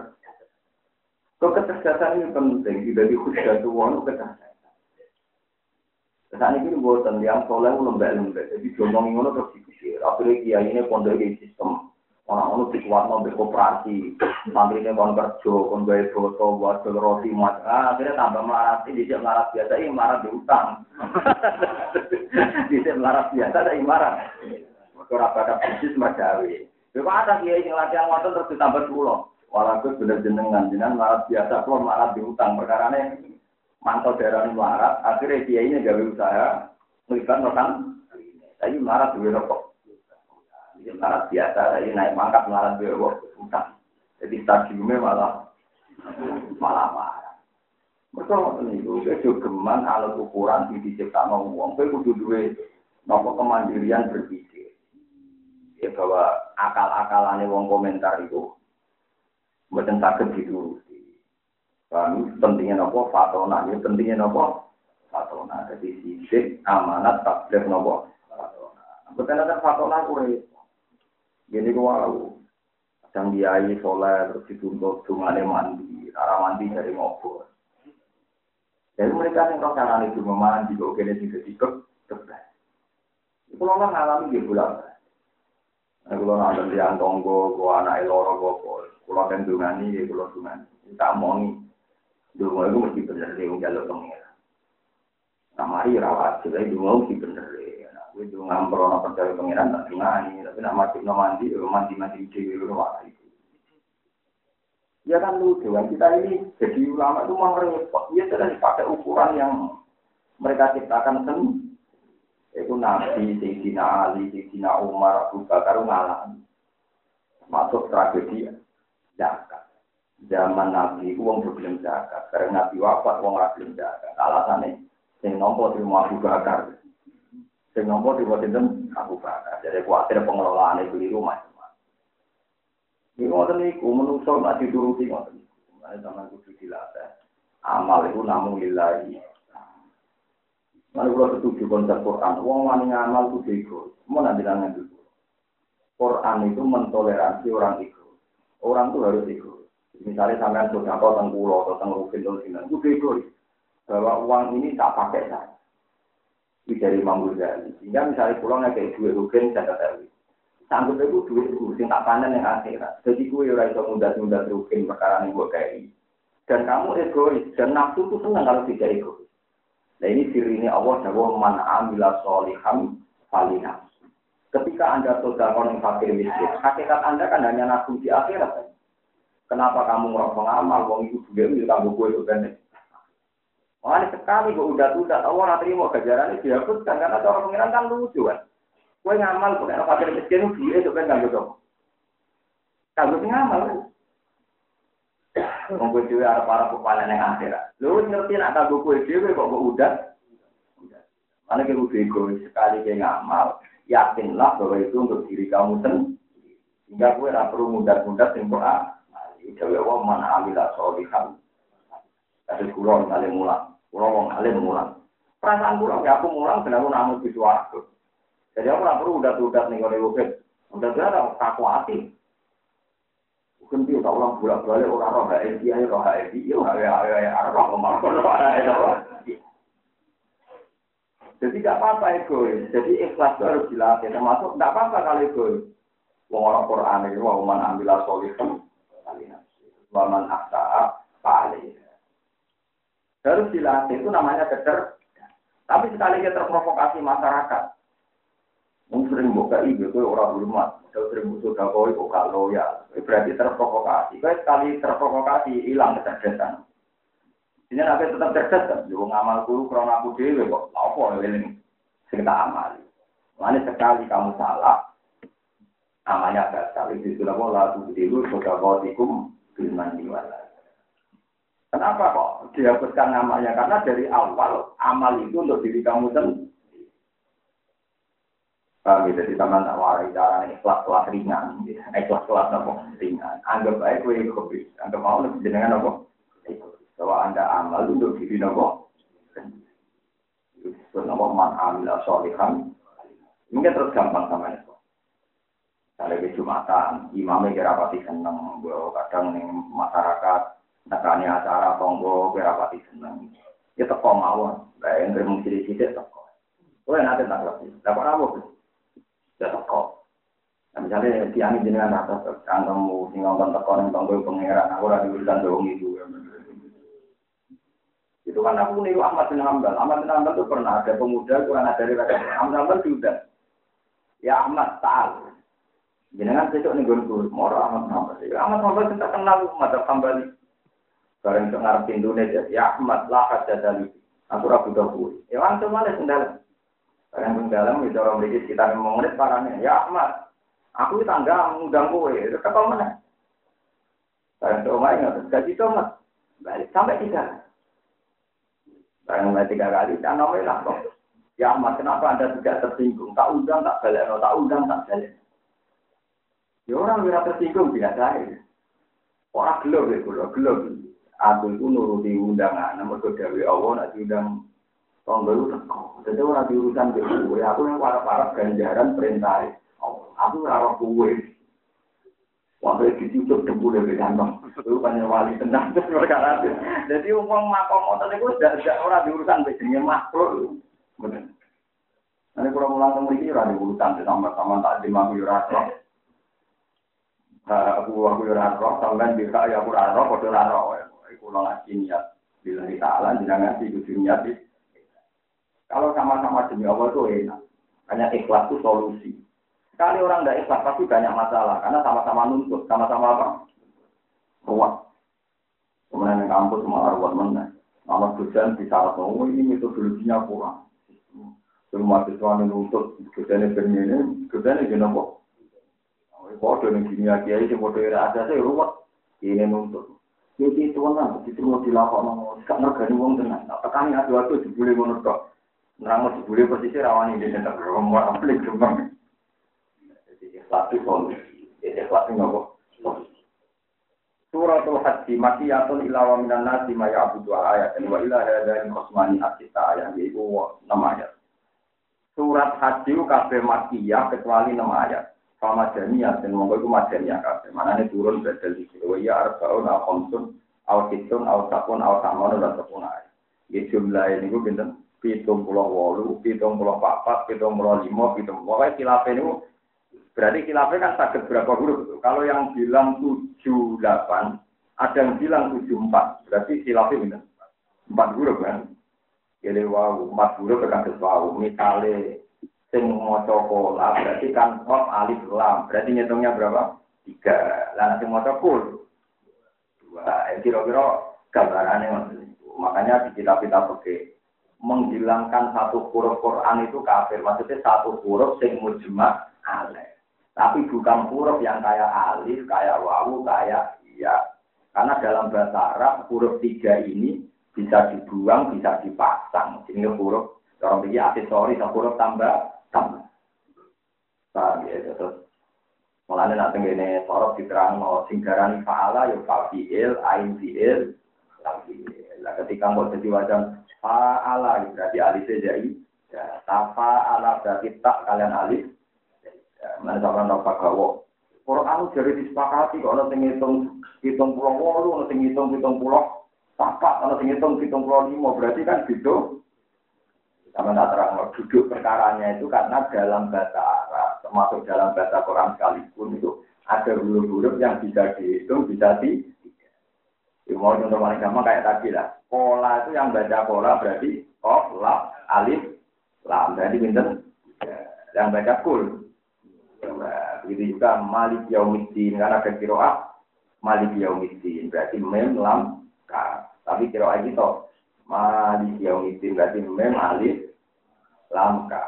Kok kecerdasan ini penting, tidak dikhususkan tuh ono kecerdasan. Saat ini buatan yang soleh lembek-lembek, jadi ngomong ngono terus dipikir. Akhirnya kiai ini pondok sistem. Orang-orang dikuat mau koperasi, santri ini kon kerja, kon gaya foto, buat roti, mas. Ah, akhirnya tambah melarat, ini dia melarat biasa, ini melarat di utang. Bisa melarat biasa, ini melarat. Kalau ada bisnis macawi. Kalau ada kiai yang latihan waktu terus ditambah pulau. Walaupun bener jenengan, jenengan marat biasa, kalau marat di utang perkara ini mantau daerah ini marat, akhirnya kiai ini gawe usaha, melibat notan, tapi marat di rokok. Marat biasa, tapi naik mangkat marat di rokok utang. Jadi stadiumnya malah malah marah. Mereka itu kejogeman alat ukuran di diciptakan uang. Kau kudu duwe nopo kemandirian berpikir ya bahwa akal-akalane wong komentar itu mboten saged dituruti. Kami pentingnya nopo fatona, ya pentingnya nopo fatona. Jadi sisik amanat takdir nopo fatona. Betul ada fatona kure. Gini wow. Kadang diai soleh terus dituntut dungane mandi, arah mandi dari ngobrol. Jadi mereka yang roh kanan itu memandi, kok kene sing dadi kebet. Kalau orang ngalami dia pulang. Kalau nanti di tonggo, kalau anak loro, kalau kalau kan dungani, ya kalau dungani. Kita nih, dulu itu mesti benar dia jalur pengira. Nah, mari rawat, jadi mau sih bener ya. Nah, gue juga ngampro percaya pengiran tak ngani, tapi nak mati no mandi, mandi mandi di luar itu. Ya kan lucu kan kita ini jadi ulama itu mau repot. Ya sudah dipakai ukuran yang mereka ciptakan sendiri. Itu Nabi, Sayyidina Ali, Sayyidina Umar, Abu Bakar ngalami. Masuk tragedi zakat. Zaman Nabi itu uang belum zakat. Karena Nabi wafat uang belum zakat. Alasannya, sing nompo di rumah Abu Bakar. Sing nompo di rumah Abu Bakar. Jadi khawatir pengelolaan itu di rumah. Ini ngoten niku menungso nak dituruti ngoten. Mulane sampean kudu dilatih. Amal itu namun lillahi. Mana kalau setuju konsep Quran, wong wani ngamal itu bego. Mau nanti dulu. Quran itu mentoleransi orang ego. Orang itu harus ego. Misalnya sampean sudah kau tentang pulau atau tentang rukin atau sinan, itu bego. Bahwa uang ini tak pakai saya. Itu dari Imam Ghazali. Sehingga misalnya pulau kayak duit rukin, saya ketahui. Sanggup itu duit itu, sing tak panen yang akhirat. Jadi gue ora iso mudah-mudah rukin perkara yang gue kayak Dan kamu egois, dan nafsu itu senang kalau tidak egois. Nah ini ini Allah jawab man amila soliham falina. Ketika Anda sodakon yang fakir miskin, hakikat Anda kan hanya nafsu di akhirat. Kenapa kamu ngerok pengamal, wong itu juga milik kamu gue itu kan? Makanya sekali gue udah udah Allah nanti mau kejaran ini dihapuskan karena cara pengiran kan lucu kan. Gue ngamal pakai fakir miskin, duit itu kan nggak gitu. Kalau ngamal kan. Wong kowe dhewe arep para kepala ning akhirat. Lho ngerti nek kanggo kowe dhewe kok kok udah. Mana kita bego sekali kayak ngamal, yakinlah bahwa itu untuk diri kamu sendiri. Hingga gue tidak perlu mudah-mudah yang doa. Jawa Allah mana amila solihan. Ada pulau alim mulang, pulau wong alim mulang. Perasaan pulau ya aku mulang, dan aku namun di. Jadi aku tidak perlu udah-udah nih kalau bukit. Udah-udah aku hati. Dia tak ulang bolak balik orang roh HSI aja roh yo ya ya ya roh ke mana roh. Jadi tidak apa-apa egois. Jadi ikhlas itu harus dilatih. Termasuk tidak apa-apa kalau egois. Wong orang Quran itu wong man ambil solihan, waman akta paling. Harus dilatih itu namanya kecer. Tapi sekali kita terprovokasi masyarakat, Mungkin sering buka ibu, itu orang hormat. Kalau sering musuh dakoi, kok gak loyal. Berarti terprovokasi. Kalau sekali terprovokasi, hilang kecerdasan. Ini nanti tetap cerdas kan? Juga ngamal guru, karena aku dewe kok. Apa ini? Sing tak amali. Mana sekali kamu salah, amalnya sekali. Di sudah pola tuh dulu, sudah bautikum, bilman diwala. Kenapa kok dihapuskan namanya? Karena dari awal amal itu untuk diri kamu sendiri. Paham ya, jadi teman tak warai cara ikhlas kelas ringan, ikhlas kelas apa ringan. Anggap baik gue egois, anggap mau lebih jenengan apa? Bahwa anda amal untuk diri nopo. Itu nopo man amila solihan. Mungkin terus gampang sama itu. Kalau ke Jumatan, imamnya kira pasti seneng, kadang nih masyarakat, nekani acara tonggo kira pasti seneng. Ya teko mawon, yang mesti di sini teko. Oh, nanti tak lebih. Dapat apa? Ya teko. Nah, misalnya tiang jenengan atas kantongmu, sing ngomong teko ning tonggo pangeran, aku ora diurusan dong itu. Itu kan aku niru Ahmad bin Hambal. Ahmad bin Hambal itu pernah ada pemuda kurang dari rakyat. Ahmad bin Hambal juga. Ya Ahmad Ta'al. Jenengan besok nih gue moro Ahmad bin Hambal. Ya Ahmad Hambal kita kenal Ahmad Hambali. Barang itu ngarep Indonesia. Ya Ahmad lah jadali. Aku rabu dahulu. Ya langsung malah sendal. Barang dalam itu orang sekitar lima menit parahnya. Ya Ahmad, aku tangga mengundang kowe, tetap mana? Barang ke rumah ingat, gaji itu Ahmad, balik sampai tiga. Barang mulai tiga kali, tak nomor lah kok. Ya Ahmad, kenapa anda tidak tersinggung? Tak undang, tak balik, tak undang, tak balik. Ya orang tidak tersinggung biasa ya. Orang gelap ya, gelap. Aku itu nuruti undangan, namun kedawi Allah, nak diundang Tonggo itu teko. Jadi orang diurusan ke gue. Aku yang para-para ganjaran perintah. Aku rawat gue. Waktu itu dicucuk debu dari kantong. Itu kan wali tenang. perkara Jadi uang makom motor itu tidak orang diurusan begini makhluk. Benar. Nanti kalau mulang ke mriki ora diurusan sama-sama tak dimaku ora roh. Aku aku ora roh, sampean bisa ya aku roh, padha ora roh. Iku ngaji niat. Bila kita alam jangan kudu niat Kalau sama-sama demi Allah itu enak. Hanya ikhlas itu solusi. Sekali orang tidak ikhlas pasti banyak masalah karena sama-sama nuntut, sama-sama apa? Ruwet. Kemudian yang kampus malah ruwet mana? Nama dosen bisa oh ini metodologinya kurang. Semua siswa yang nuntut, dosennya begini, dosennya gini kok. Bodoh nih kimia kiai, bodoh ada saya ruwet. Ini nuntut. Jadi itu kan, itu mau dilakukan, gak ngergani tenang. Nah, tekan adu-adu jebule ngono tok. Nerang jebule posisi rawan ini dan tergomor aplik gembang. Jadi satu solusi, jadi satu ngopo. Suratul Haji makiyatun ila wa minan nasi ma ya'budu ayat wa ila hadani khosmani asita ayat yaitu 6 ayat. Surat Haji kabeh makiyah kecuali 6 ayat. sama jamiah dan monggo iku madaniah kabeh. Manane turun badal iki. Wa ya arbaun al khamsun aw situn aw sakun aw samun lan sepun ae. Iki jumlah ini ku pinten? Pitung pulau wolu, pitung pulau papat, pitung pulau lima, pitung pokoknya kilafnya ini berarti kilafnya kan sakit berapa huruf? Kalau yang bilang tujuh delapan, ada yang bilang tujuh empat, berarti kilafnya pinten? Empat huruf kan? Jadi wow, empat huruf kan wow. Misalnya sing maca kola berarti kan hop alif lam berarti ngitungnya berapa tiga lah sing maca kul dua eh, kira-kira gambarannya makanya di kitab kitab oke menghilangkan satu huruf Quran itu kafir. Maksudnya satu huruf sing mujma alif tapi bukan huruf yang kayak alif kayak wawu kayak iya. Karena dalam bahasa Arab huruf tiga ini bisa dibuang bisa dipasang. Ini huruf orang begini aksesori huruf tambah tambah. Paham ya, terus. Mulanya nanti ini sorot diterang no singgaran faala yuk fafiil, ain fiil, fiil. Nah, ketika mau jadi wajan faala berarti alif jadi ya tafa ala berarti tak kalian alif. Ya, mana sama nopo gawo. Quran jadi disepakati kok hitung hitung pulau wolu, orang hitung hitung pulau papat, orang hitung hitung pulau lima berarti kan gitu. Sama tak terang duduk perkaranya itu karena dalam bahasa Arab, termasuk dalam bahasa Quran sekalipun itu ada huruf-huruf yang bisa dihitung, bisa di mau contoh paling gampang kayak tadi lah. Pola itu yang baca pola berarti kof, lap, alif, lam. Berarti pinter. Ya, yang baca kul. Ya, begitu juga malik yaumiddin. Karena ada kiroah malik yaumiddin. Berarti mem, lam, ka. Tapi kiroah itu malik yaumiddin. Berarti mem, alif, langka.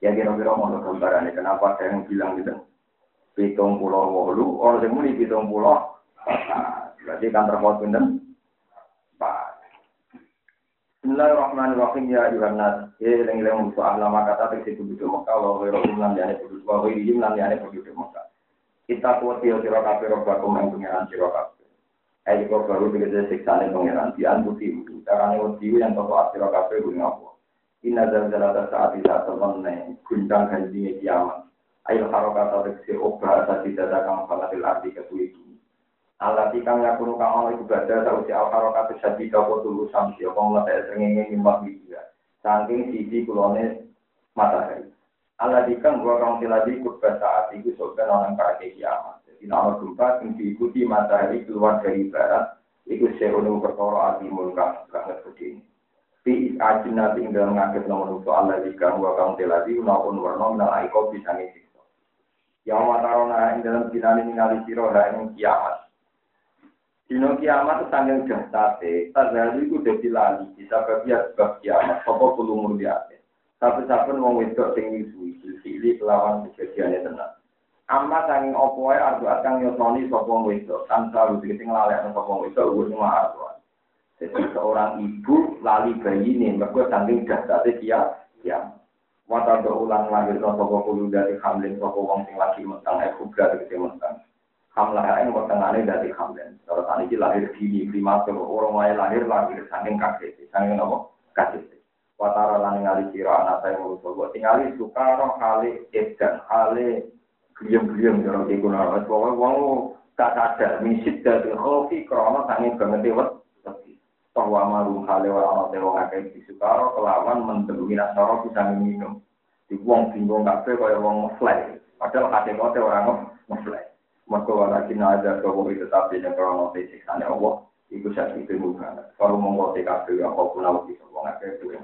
Ya kira-kira mau gambarannya kenapa saya yang bilang gitu. Pitung pulau wolu, orang yang muni pitung pulau. Berarti kan pinter. Pak. Bismillahirrahmanirrahim ya ayuhan nas. Ya yang musuh ahlama kata teksi penduduk Mekah wa ghairu lan yani penduduk wa ghairu lan yani penduduk Mekah. Kita kuat ya sira kabeh robakum yang pengiran sira kabeh. Ayo kok baru dikete siksane pengiran dian putih. Carane wedi yang toko asira kabeh gunung apa. Inna zalzalata saat tidak temen guncang ganjinya kiamat. Ayo harokat reksi obah tadi dada kang falatil arti ini. Allah tikang yakunu kang ono ibadah tau si al harokat sadi kau tulu samsi apa ngeliat sengenge nyembah dia. Saking sisi kulone matahari. Allah tikang gua kang tiladi kubah saat itu sopan orang kaki kiamat. Jadi nama gempa yang diikuti matahari keluar dari barat. Iku seunu perkara azimul kang banget begini fi ajina ing dalam ngakit nomor Allah jika wa kaum teladi maupun warna minal aiko bisa siksa. Yang matarona ing dalam dinani ningali siro ing kiamat. Dino kiamat itu sanggeng dahsate, tazali itu dadi lali, bisa bagian sebab kiamat, apa pulumur biasa. Tapi-tapi wong wedok sing nyusui, silih kelawan kejadiannya tenang. Amma sanging opoe ardu akang yosoni sapa wedok, tanpa lu sing lalekno sapa wedok ugus mah ardu. Jadi seorang ibu lali bayi ini, mereka saking dasarnya dia, ya. Mata berulang lahir sopo kulu dari hamlin sopo wong sing lagi mentang, eh kubra dari mentang. Hamlah yang pertengahannya dari hamlin. Kalau tadi lahir gini, prematur, orang lain lahir lahir saking kaget, saking nopo kaget. Watara lan ngali kira anak saya mau coba tinggali sukaro hale edan hale gliem-gliem jorong iku nawas pokoknya wong tak sadar misit dari kopi krono sange banget dewet bahwa marum hale wa ana dewa akeh disukaro kelawan mendemi nasara bisa minum. Di wong bingung kabeh kaya wong ngefly. Padahal hati kote orang ngefly. Mergo ora kina aja kau itu tapi nek krono siksane Allah iku sak itu bukan. Kalau mongko kabeh apa pun awak bisa akeh duwe